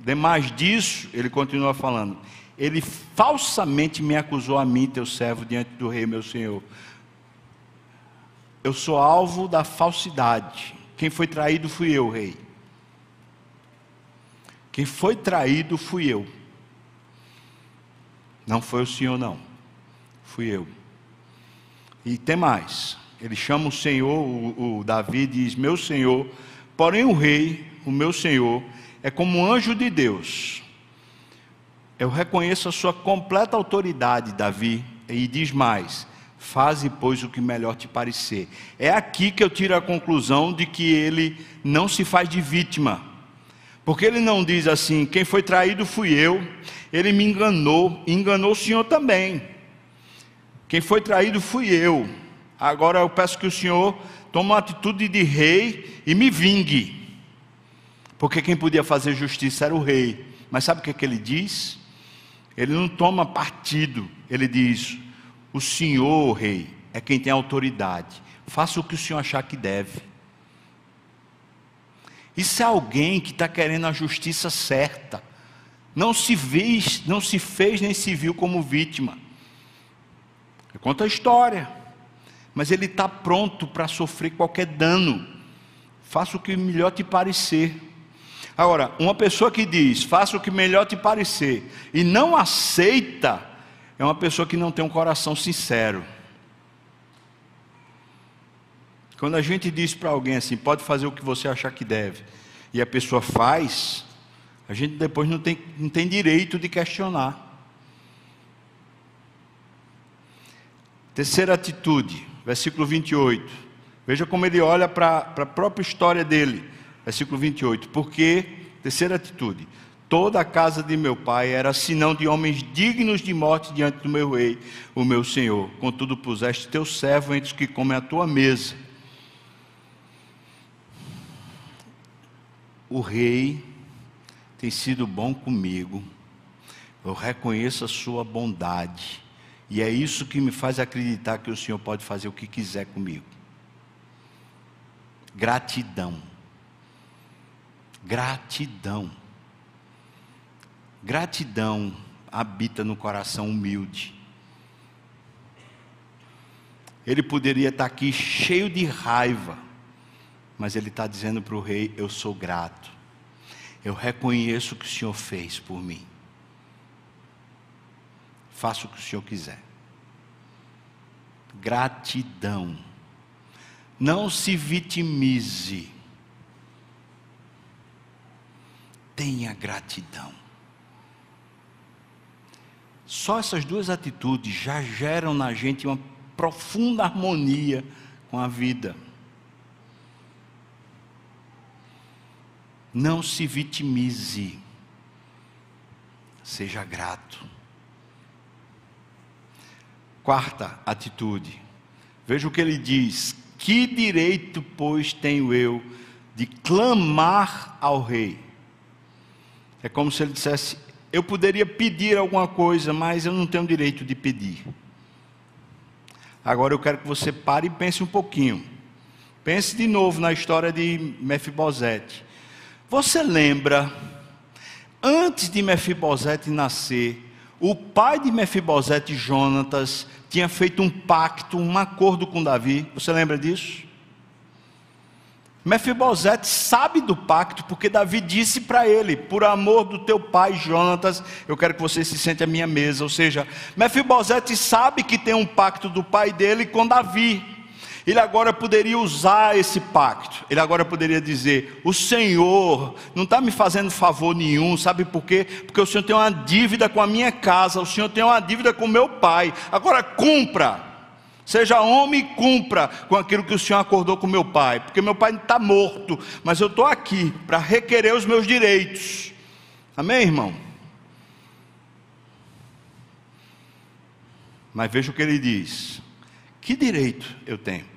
Demais disso, ele continua falando: Ele falsamente me acusou a mim, teu servo, diante do rei, meu senhor. Eu sou alvo da falsidade. Quem foi traído fui eu, rei. Quem foi traído fui eu. Não foi o senhor, não. Fui eu. E tem mais. Ele chama o Senhor, o, o Davi diz: Meu Senhor, porém o rei, o meu Senhor, é como um anjo de Deus. Eu reconheço a sua completa autoridade, Davi, e diz mais: Faze, pois, o que melhor te parecer. É aqui que eu tiro a conclusão de que ele não se faz de vítima. Porque ele não diz assim: quem foi traído fui eu, ele me enganou, enganou o Senhor também. Quem foi traído fui eu. Agora eu peço que o Senhor tome uma atitude de rei e me vingue. Porque quem podia fazer justiça era o rei. Mas sabe o que, é que ele diz? Ele não toma partido, ele diz: o senhor, rei, é quem tem autoridade. Faça o que o senhor achar que deve. Isso é alguém que está querendo a justiça certa. Não se fez, não se fez nem se viu como vítima. Conta a história. Mas ele está pronto para sofrer qualquer dano. Faça o que melhor te parecer. Agora, uma pessoa que diz, faça o que melhor te parecer, e não aceita é uma pessoa que não tem um coração sincero. Quando a gente diz para alguém assim, pode fazer o que você achar que deve, e a pessoa faz, a gente depois não tem, não tem direito de questionar. Terceira atitude, versículo 28. Veja como ele olha para a própria história dele. Versículo 28. Porque, terceira atitude, Toda a casa de meu pai era sinão de homens dignos de morte diante do meu rei, o meu senhor. Contudo, puseste teu servo entre os que comem a tua mesa. O rei tem sido bom comigo, eu reconheço a sua bondade, e é isso que me faz acreditar que o Senhor pode fazer o que quiser comigo. Gratidão. Gratidão. Gratidão habita no coração humilde. Ele poderia estar aqui cheio de raiva, mas ele está dizendo para o rei: Eu sou grato, eu reconheço o que o Senhor fez por mim. Faça o que o Senhor quiser. Gratidão. Não se vitimize. Tenha gratidão. Só essas duas atitudes já geram na gente uma profunda harmonia com a vida. Não se vitimize, seja grato. Quarta atitude, veja o que ele diz: Que direito, pois, tenho eu de clamar ao rei? É como se ele dissesse: eu poderia pedir alguma coisa, mas eu não tenho direito de pedir. Agora eu quero que você pare e pense um pouquinho. Pense de novo na história de Mefibosete. Você lembra, antes de Mefibosete nascer, o pai de Mefibosete, Jonatas, tinha feito um pacto, um acordo com Davi. Você lembra disso? Mefibosete sabe do pacto, porque Davi disse para ele: Por amor do teu pai Jonatas, eu quero que você se sente à minha mesa. Ou seja, Mefibosete sabe que tem um pacto do pai dele com Davi. Ele agora poderia usar esse pacto. Ele agora poderia dizer: O Senhor não está me fazendo favor nenhum, sabe por quê? Porque o Senhor tem uma dívida com a minha casa, o Senhor tem uma dívida com o meu pai. Agora cumpra. Seja homem e cumpra com aquilo que o Senhor acordou com meu pai, porque meu pai está morto, mas eu estou aqui para requerer os meus direitos. Amém, irmão? Mas veja o que ele diz: que direito eu tenho?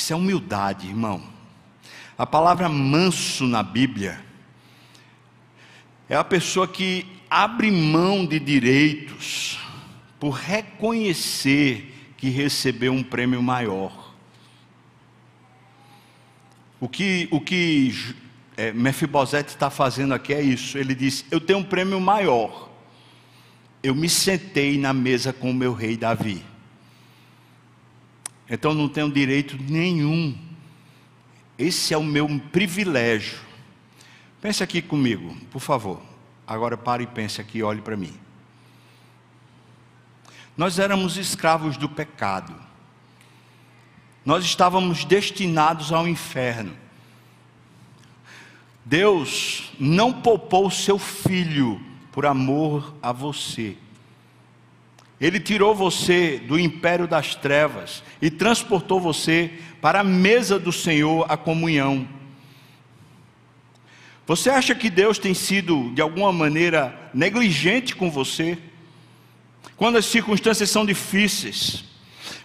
Isso é humildade, irmão. A palavra manso na Bíblia é a pessoa que abre mão de direitos por reconhecer que recebeu um prêmio maior. O que, o que é, Mefibosete está fazendo aqui é isso. Ele diz: Eu tenho um prêmio maior. Eu me sentei na mesa com o meu rei Davi. Então não tenho direito nenhum. Esse é o meu privilégio. Pense aqui comigo, por favor. Agora pare e pense aqui, olhe para mim. Nós éramos escravos do pecado. Nós estávamos destinados ao inferno. Deus não poupou o seu filho por amor a você. Ele tirou você do império das trevas e transportou você para a mesa do Senhor, a comunhão. Você acha que Deus tem sido, de alguma maneira, negligente com você? Quando as circunstâncias são difíceis,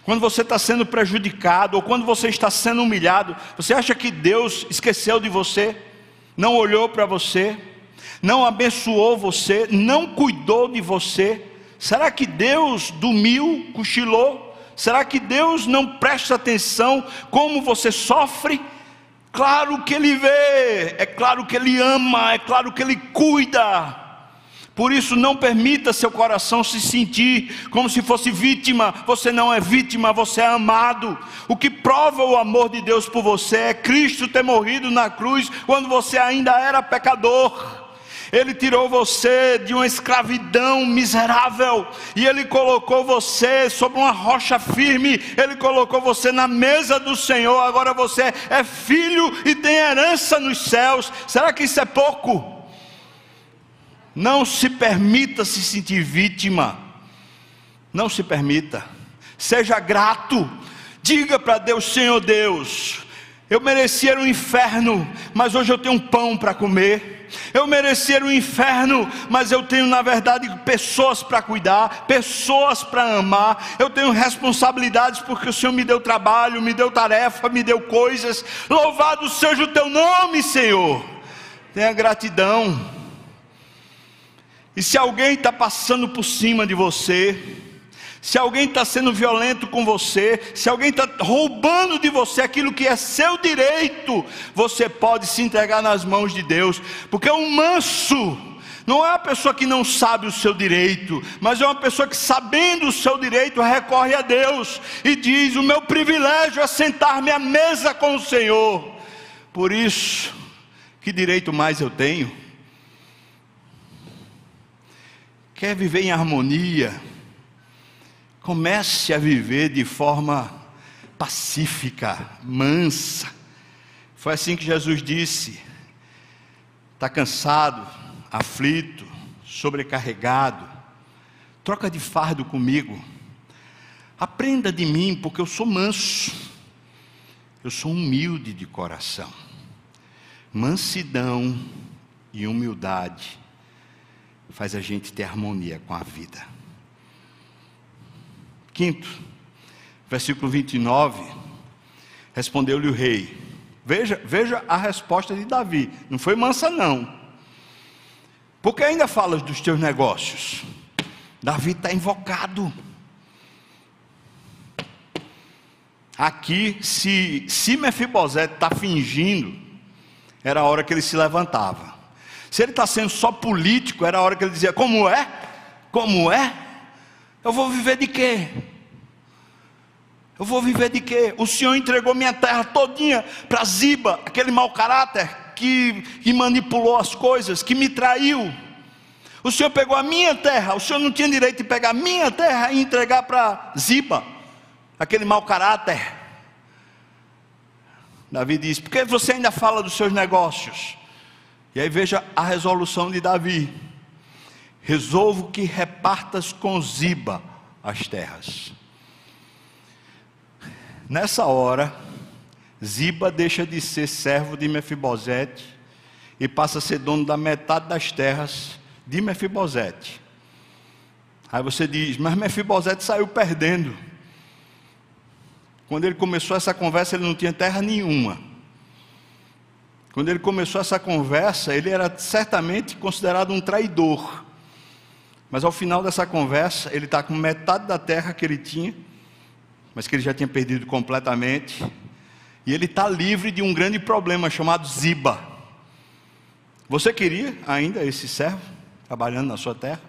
quando você está sendo prejudicado, ou quando você está sendo humilhado, você acha que Deus esqueceu de você? Não olhou para você? Não abençoou você? Não cuidou de você? Será que Deus dormiu, cochilou? Será que Deus não presta atenção como você sofre? Claro que Ele vê, é claro que Ele ama, é claro que Ele cuida. Por isso, não permita seu coração se sentir como se fosse vítima. Você não é vítima, você é amado. O que prova o amor de Deus por você é Cristo ter morrido na cruz quando você ainda era pecador. Ele tirou você de uma escravidão miserável e Ele colocou você sobre uma rocha firme. Ele colocou você na mesa do Senhor. Agora você é filho e tem herança nos céus. Será que isso é pouco? Não se permita se sentir vítima. Não se permita. Seja grato. Diga para Deus, Senhor Deus, eu merecia o inferno, mas hoje eu tenho um pão para comer. Eu merecia o inferno, mas eu tenho, na verdade, pessoas para cuidar, pessoas para amar. Eu tenho responsabilidades porque o Senhor me deu trabalho, me deu tarefa, me deu coisas. Louvado seja o teu nome, Senhor. Tenha gratidão. E se alguém está passando por cima de você, se alguém está sendo violento com você, se alguém está roubando de você aquilo que é seu direito, você pode se entregar nas mãos de Deus, porque um manso não é uma pessoa que não sabe o seu direito, mas é uma pessoa que, sabendo o seu direito, recorre a Deus e diz: O meu privilégio é sentar-me à mesa com o Senhor. Por isso, que direito mais eu tenho? Quer viver em harmonia? Comece a viver de forma pacífica, mansa. Foi assim que Jesus disse: está cansado, aflito, sobrecarregado, troca de fardo comigo. Aprenda de mim, porque eu sou manso, eu sou humilde de coração. Mansidão e humildade faz a gente ter harmonia com a vida. Quinto, versículo 29, respondeu-lhe o rei. Veja, veja a resposta de Davi. Não foi mansa, não. Porque ainda falas dos teus negócios. Davi está invocado. Aqui, se, se Mefibosete está fingindo, era a hora que ele se levantava. Se ele está sendo só político, era a hora que ele dizia: Como é? Como é? Eu vou viver de quê? Eu vou viver de quê? O Senhor entregou minha terra todinha para Ziba, aquele mau caráter que, que manipulou as coisas, que me traiu. O Senhor pegou a minha terra, o Senhor não tinha direito de pegar a minha terra e entregar para Ziba, aquele mau caráter. Davi diz: Por que você ainda fala dos seus negócios? E aí veja a resolução de Davi resolvo que repartas com Ziba as terras. Nessa hora, Ziba deixa de ser servo de Mefibosete e passa a ser dono da metade das terras de Mefibosete. Aí você diz, mas Mefibosete saiu perdendo. Quando ele começou essa conversa, ele não tinha terra nenhuma. Quando ele começou essa conversa, ele era certamente considerado um traidor. Mas ao final dessa conversa, ele está com metade da terra que ele tinha, mas que ele já tinha perdido completamente. E ele está livre de um grande problema chamado Ziba. Você queria ainda esse servo trabalhando na sua terra?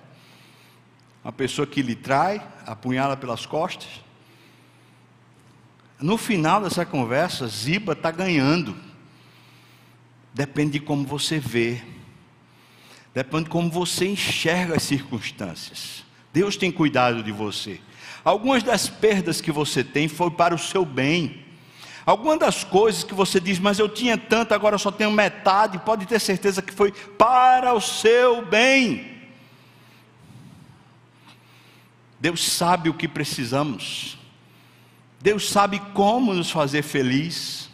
Uma pessoa que lhe trai, apunhala pelas costas? No final dessa conversa, Ziba está ganhando. Depende de como você vê Depende de como você enxerga as circunstâncias. Deus tem cuidado de você. Algumas das perdas que você tem foi para o seu bem. Algumas das coisas que você diz, mas eu tinha tanto, agora eu só tenho metade, pode ter certeza que foi para o seu bem. Deus sabe o que precisamos. Deus sabe como nos fazer feliz.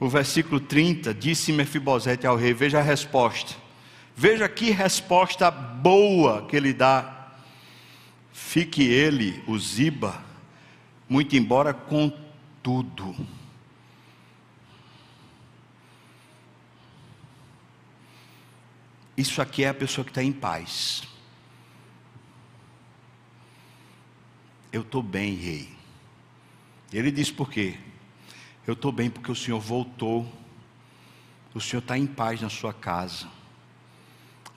O versículo 30 disse Mefibosete ao rei: Veja a resposta. Veja que resposta boa que ele dá. Fique ele, o Ziba, muito embora com tudo. Isso aqui é a pessoa que está em paz. Eu estou bem, rei. Ele diz por quê? Eu estou bem porque o Senhor voltou. O Senhor está em paz na sua casa.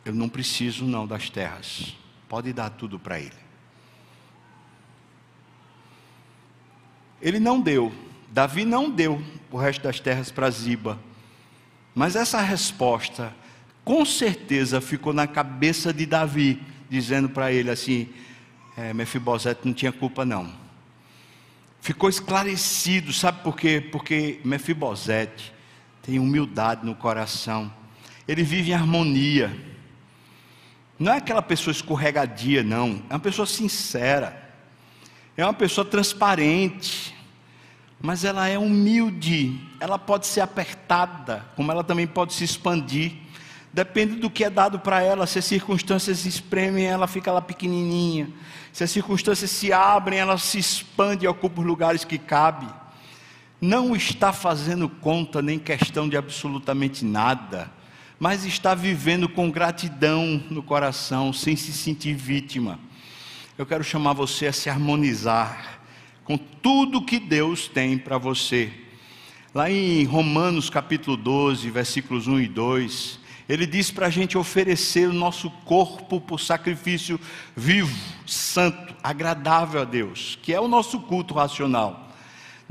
Eu não preciso não das terras. Pode dar tudo para ele. Ele não deu. Davi não deu o resto das terras para Ziba. Mas essa resposta com certeza ficou na cabeça de Davi, dizendo para ele assim: é, Mefibosete não tinha culpa não. Ficou esclarecido, sabe por quê? Porque Mefibosete tem humildade no coração, ele vive em harmonia. Não é aquela pessoa escorregadia, não, é uma pessoa sincera, é uma pessoa transparente, mas ela é humilde, ela pode ser apertada, como ela também pode se expandir. Depende do que é dado para ela. Se as circunstâncias espremem, ela fica lá pequenininha. Se as circunstâncias se abrem, ela se expande e ocupa os lugares que cabe. Não está fazendo conta nem questão de absolutamente nada, mas está vivendo com gratidão no coração, sem se sentir vítima. Eu quero chamar você a se harmonizar com tudo que Deus tem para você. Lá em Romanos capítulo 12, versículos 1 e 2, ele diz para a gente oferecer o nosso corpo por sacrifício vivo, santo, agradável a Deus, que é o nosso culto racional.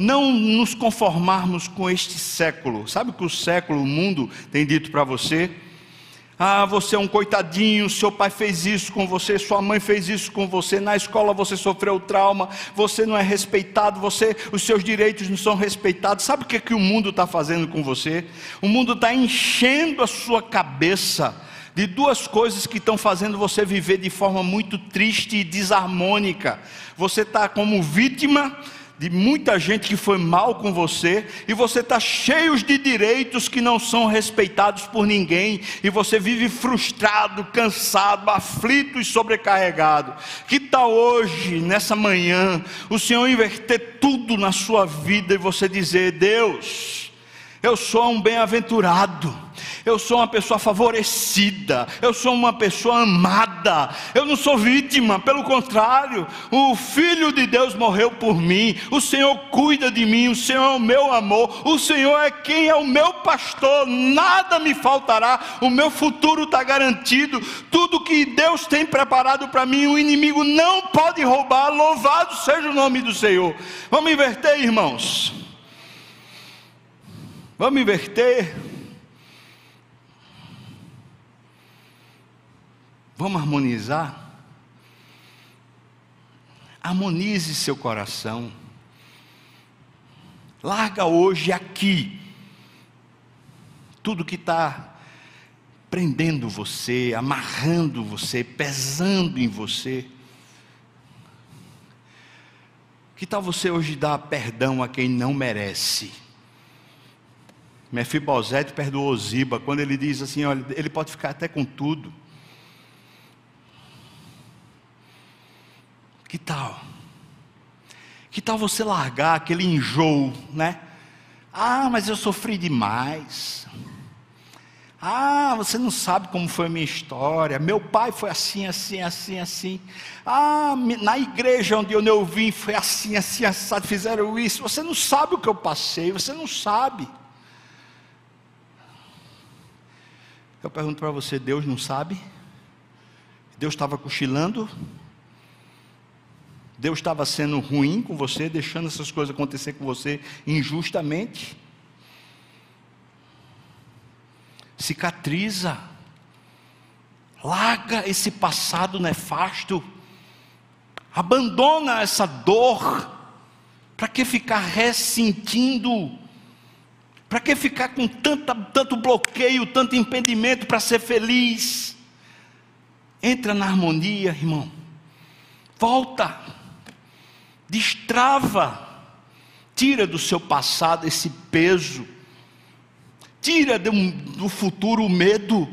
Não nos conformarmos com este século. Sabe o que o século, o mundo, tem dito para você? Ah, você é um coitadinho, seu pai fez isso com você, sua mãe fez isso com você, na escola você sofreu trauma, você não é respeitado, você, os seus direitos não são respeitados. Sabe o que, é que o mundo está fazendo com você? O mundo está enchendo a sua cabeça de duas coisas que estão fazendo você viver de forma muito triste e desarmônica. Você está como vítima de muita gente que foi mal com você, e você está cheio de direitos que não são respeitados por ninguém, e você vive frustrado, cansado, aflito e sobrecarregado. Que tal hoje, nessa manhã, o Senhor inverter tudo na sua vida e você dizer: Deus, eu sou um bem-aventurado. Eu sou uma pessoa favorecida, eu sou uma pessoa amada, eu não sou vítima, pelo contrário, o Filho de Deus morreu por mim, o Senhor cuida de mim, o Senhor é o meu amor, o Senhor é quem é o meu pastor, nada me faltará, o meu futuro está garantido, tudo que Deus tem preparado para mim, o inimigo não pode roubar, louvado seja o nome do Senhor. Vamos inverter, irmãos. Vamos inverter. Vamos harmonizar? Harmonize seu coração. Larga hoje aqui tudo que está prendendo você, amarrando você, pesando em você. Que tal você hoje dar perdão a quem não merece? Mefibosete perdoou Ziba quando ele diz assim: olha, ele pode ficar até com tudo. Que tal? Que tal você largar aquele enjoo, né? Ah, mas eu sofri demais. Ah, você não sabe como foi a minha história. Meu pai foi assim, assim, assim, assim. Ah, na igreja onde eu vim foi assim, assim, assado, fizeram isso. Você não sabe o que eu passei, você não sabe. Eu pergunto para você: Deus não sabe? Deus estava cochilando? Deus estava sendo ruim com você, deixando essas coisas acontecer com você injustamente. Cicatriza. Larga esse passado nefasto. Abandona essa dor. Para que ficar ressentindo? Para que ficar com tanta, tanto bloqueio, tanto impedimento para ser feliz? Entra na harmonia, irmão Volta, destrava, tira do seu passado esse peso, tira do, do futuro o medo.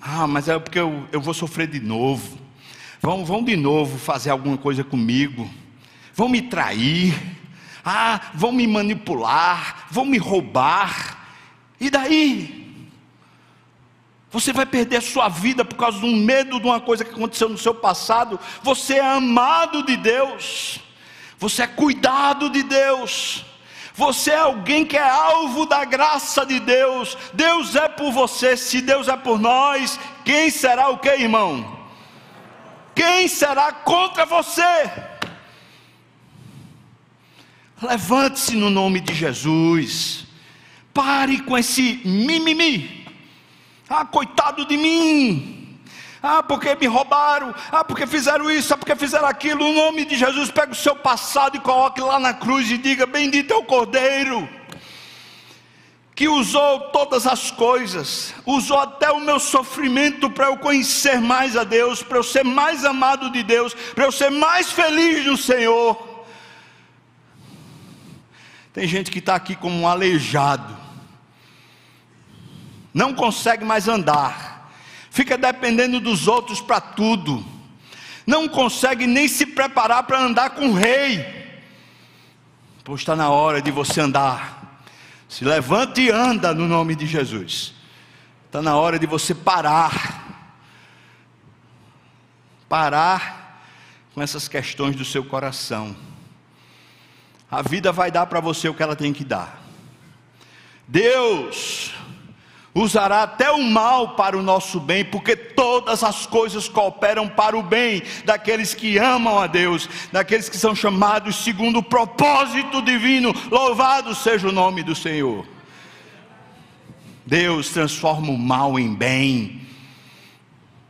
Ah, mas é porque eu, eu vou sofrer de novo. Vão, vão de novo fazer alguma coisa comigo. Vão me trair. Ah, vão me manipular. Vão me roubar. E daí? Você vai perder a sua vida por causa de um medo de uma coisa que aconteceu no seu passado. Você é amado de Deus. Você é cuidado de Deus. Você é alguém que é alvo da graça de Deus. Deus é por você. Se Deus é por nós, quem será o que, irmão? Quem será contra você? Levante-se no nome de Jesus. Pare com esse mimimi. Ah, coitado de mim. Ah, porque me roubaram. Ah, porque fizeram isso. Ah, porque fizeram aquilo. No nome de Jesus, pega o seu passado e coloque lá na cruz e diga: Bendito é o Cordeiro que usou todas as coisas, usou até o meu sofrimento para eu conhecer mais a Deus, para eu ser mais amado de Deus, para eu ser mais feliz no Senhor. Tem gente que está aqui como um aleijado, não consegue mais andar, fica dependendo dos outros para tudo, não consegue nem se preparar para andar com o rei. Pois está na hora de você andar se levante e anda no nome de Jesus. Está na hora de você parar. Parar com essas questões do seu coração. A vida vai dar para você o que ela tem que dar. Deus usará até o mal para o nosso bem, porque todas as coisas cooperam para o bem daqueles que amam a Deus, daqueles que são chamados segundo o propósito divino. Louvado seja o nome do Senhor. Deus transforma o mal em bem.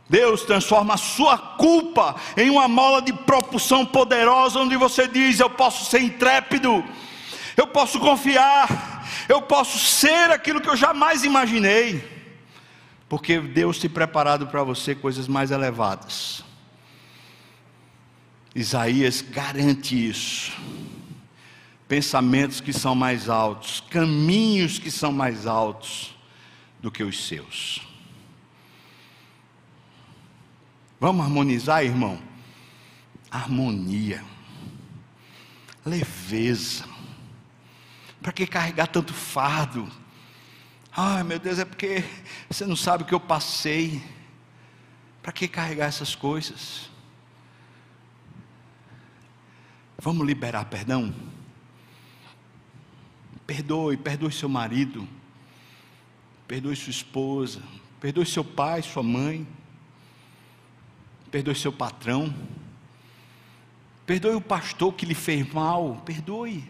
Deus transforma a sua culpa em uma mola de propulsão poderosa, onde você diz: Eu posso ser intrépido, eu posso confiar, eu posso ser aquilo que eu jamais imaginei, porque Deus tem preparado para você coisas mais elevadas. Isaías garante isso. Pensamentos que são mais altos, caminhos que são mais altos do que os seus. Vamos harmonizar, irmão? Harmonia, leveza, para que carregar tanto fardo? Ai meu Deus, é porque você não sabe o que eu passei. Para que carregar essas coisas? Vamos liberar perdão? Perdoe, perdoe seu marido, perdoe sua esposa, perdoe seu pai, sua mãe, perdoe seu patrão, perdoe o pastor que lhe fez mal, perdoe.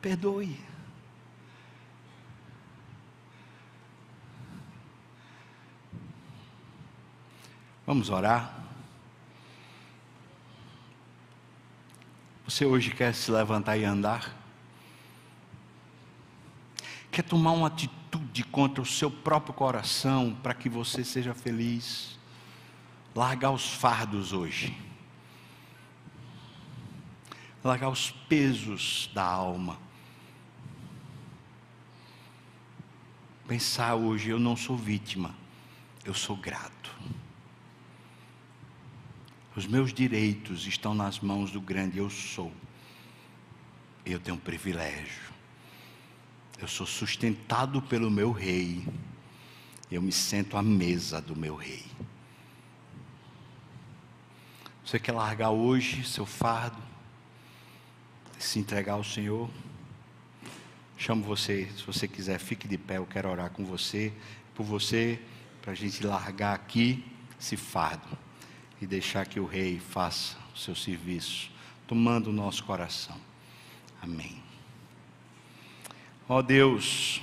Perdoe. Vamos orar. Você hoje quer se levantar e andar? Quer tomar uma atitude contra o seu próprio coração para que você seja feliz? Largar os fardos hoje. Largar os pesos da alma pensar hoje: eu não sou vítima, eu sou grato. Os meus direitos estão nas mãos do grande eu sou. Eu tenho um privilégio. Eu sou sustentado pelo meu rei. Eu me sento à mesa do meu rei. Você quer largar hoje seu fardo? Se entregar ao Senhor? Chamo você, se você quiser, fique de pé, eu quero orar com você, por você, para a gente largar aqui esse fardo e deixar que o Rei faça o seu serviço, tomando o nosso coração. Amém. Ó oh Deus,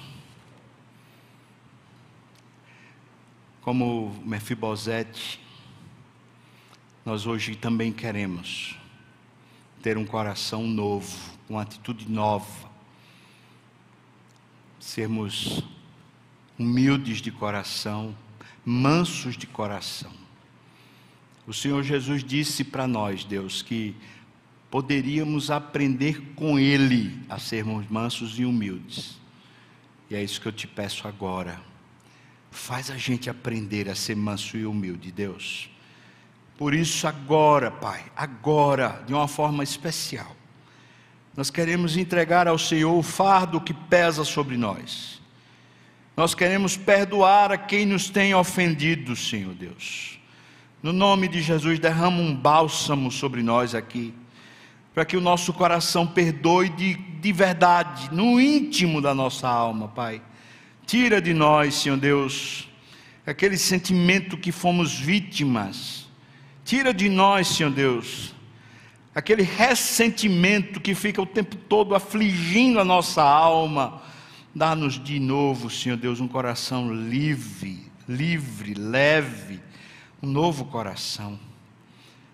como Mefibosete, nós hoje também queremos ter um coração novo, uma atitude nova, sermos humildes de coração, mansos de coração. O Senhor Jesus disse para nós, Deus, que poderíamos aprender com Ele a sermos mansos e humildes. E é isso que eu te peço agora. Faz a gente aprender a ser manso e humilde, Deus. Por isso, agora, Pai, agora, de uma forma especial, nós queremos entregar ao Senhor o fardo que pesa sobre nós. Nós queremos perdoar a quem nos tem ofendido, Senhor Deus. No nome de Jesus, derrama um bálsamo sobre nós aqui, para que o nosso coração perdoe de, de verdade, no íntimo da nossa alma, Pai. Tira de nós, Senhor Deus, aquele sentimento que fomos vítimas. Tira de nós, Senhor Deus, aquele ressentimento que fica o tempo todo afligindo a nossa alma. Dá-nos de novo, Senhor Deus, um coração livre, livre, leve, um novo coração.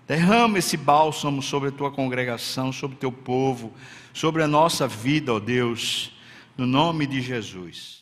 Derrama esse bálsamo sobre a tua congregação, sobre o teu povo, sobre a nossa vida, ó Deus, no nome de Jesus.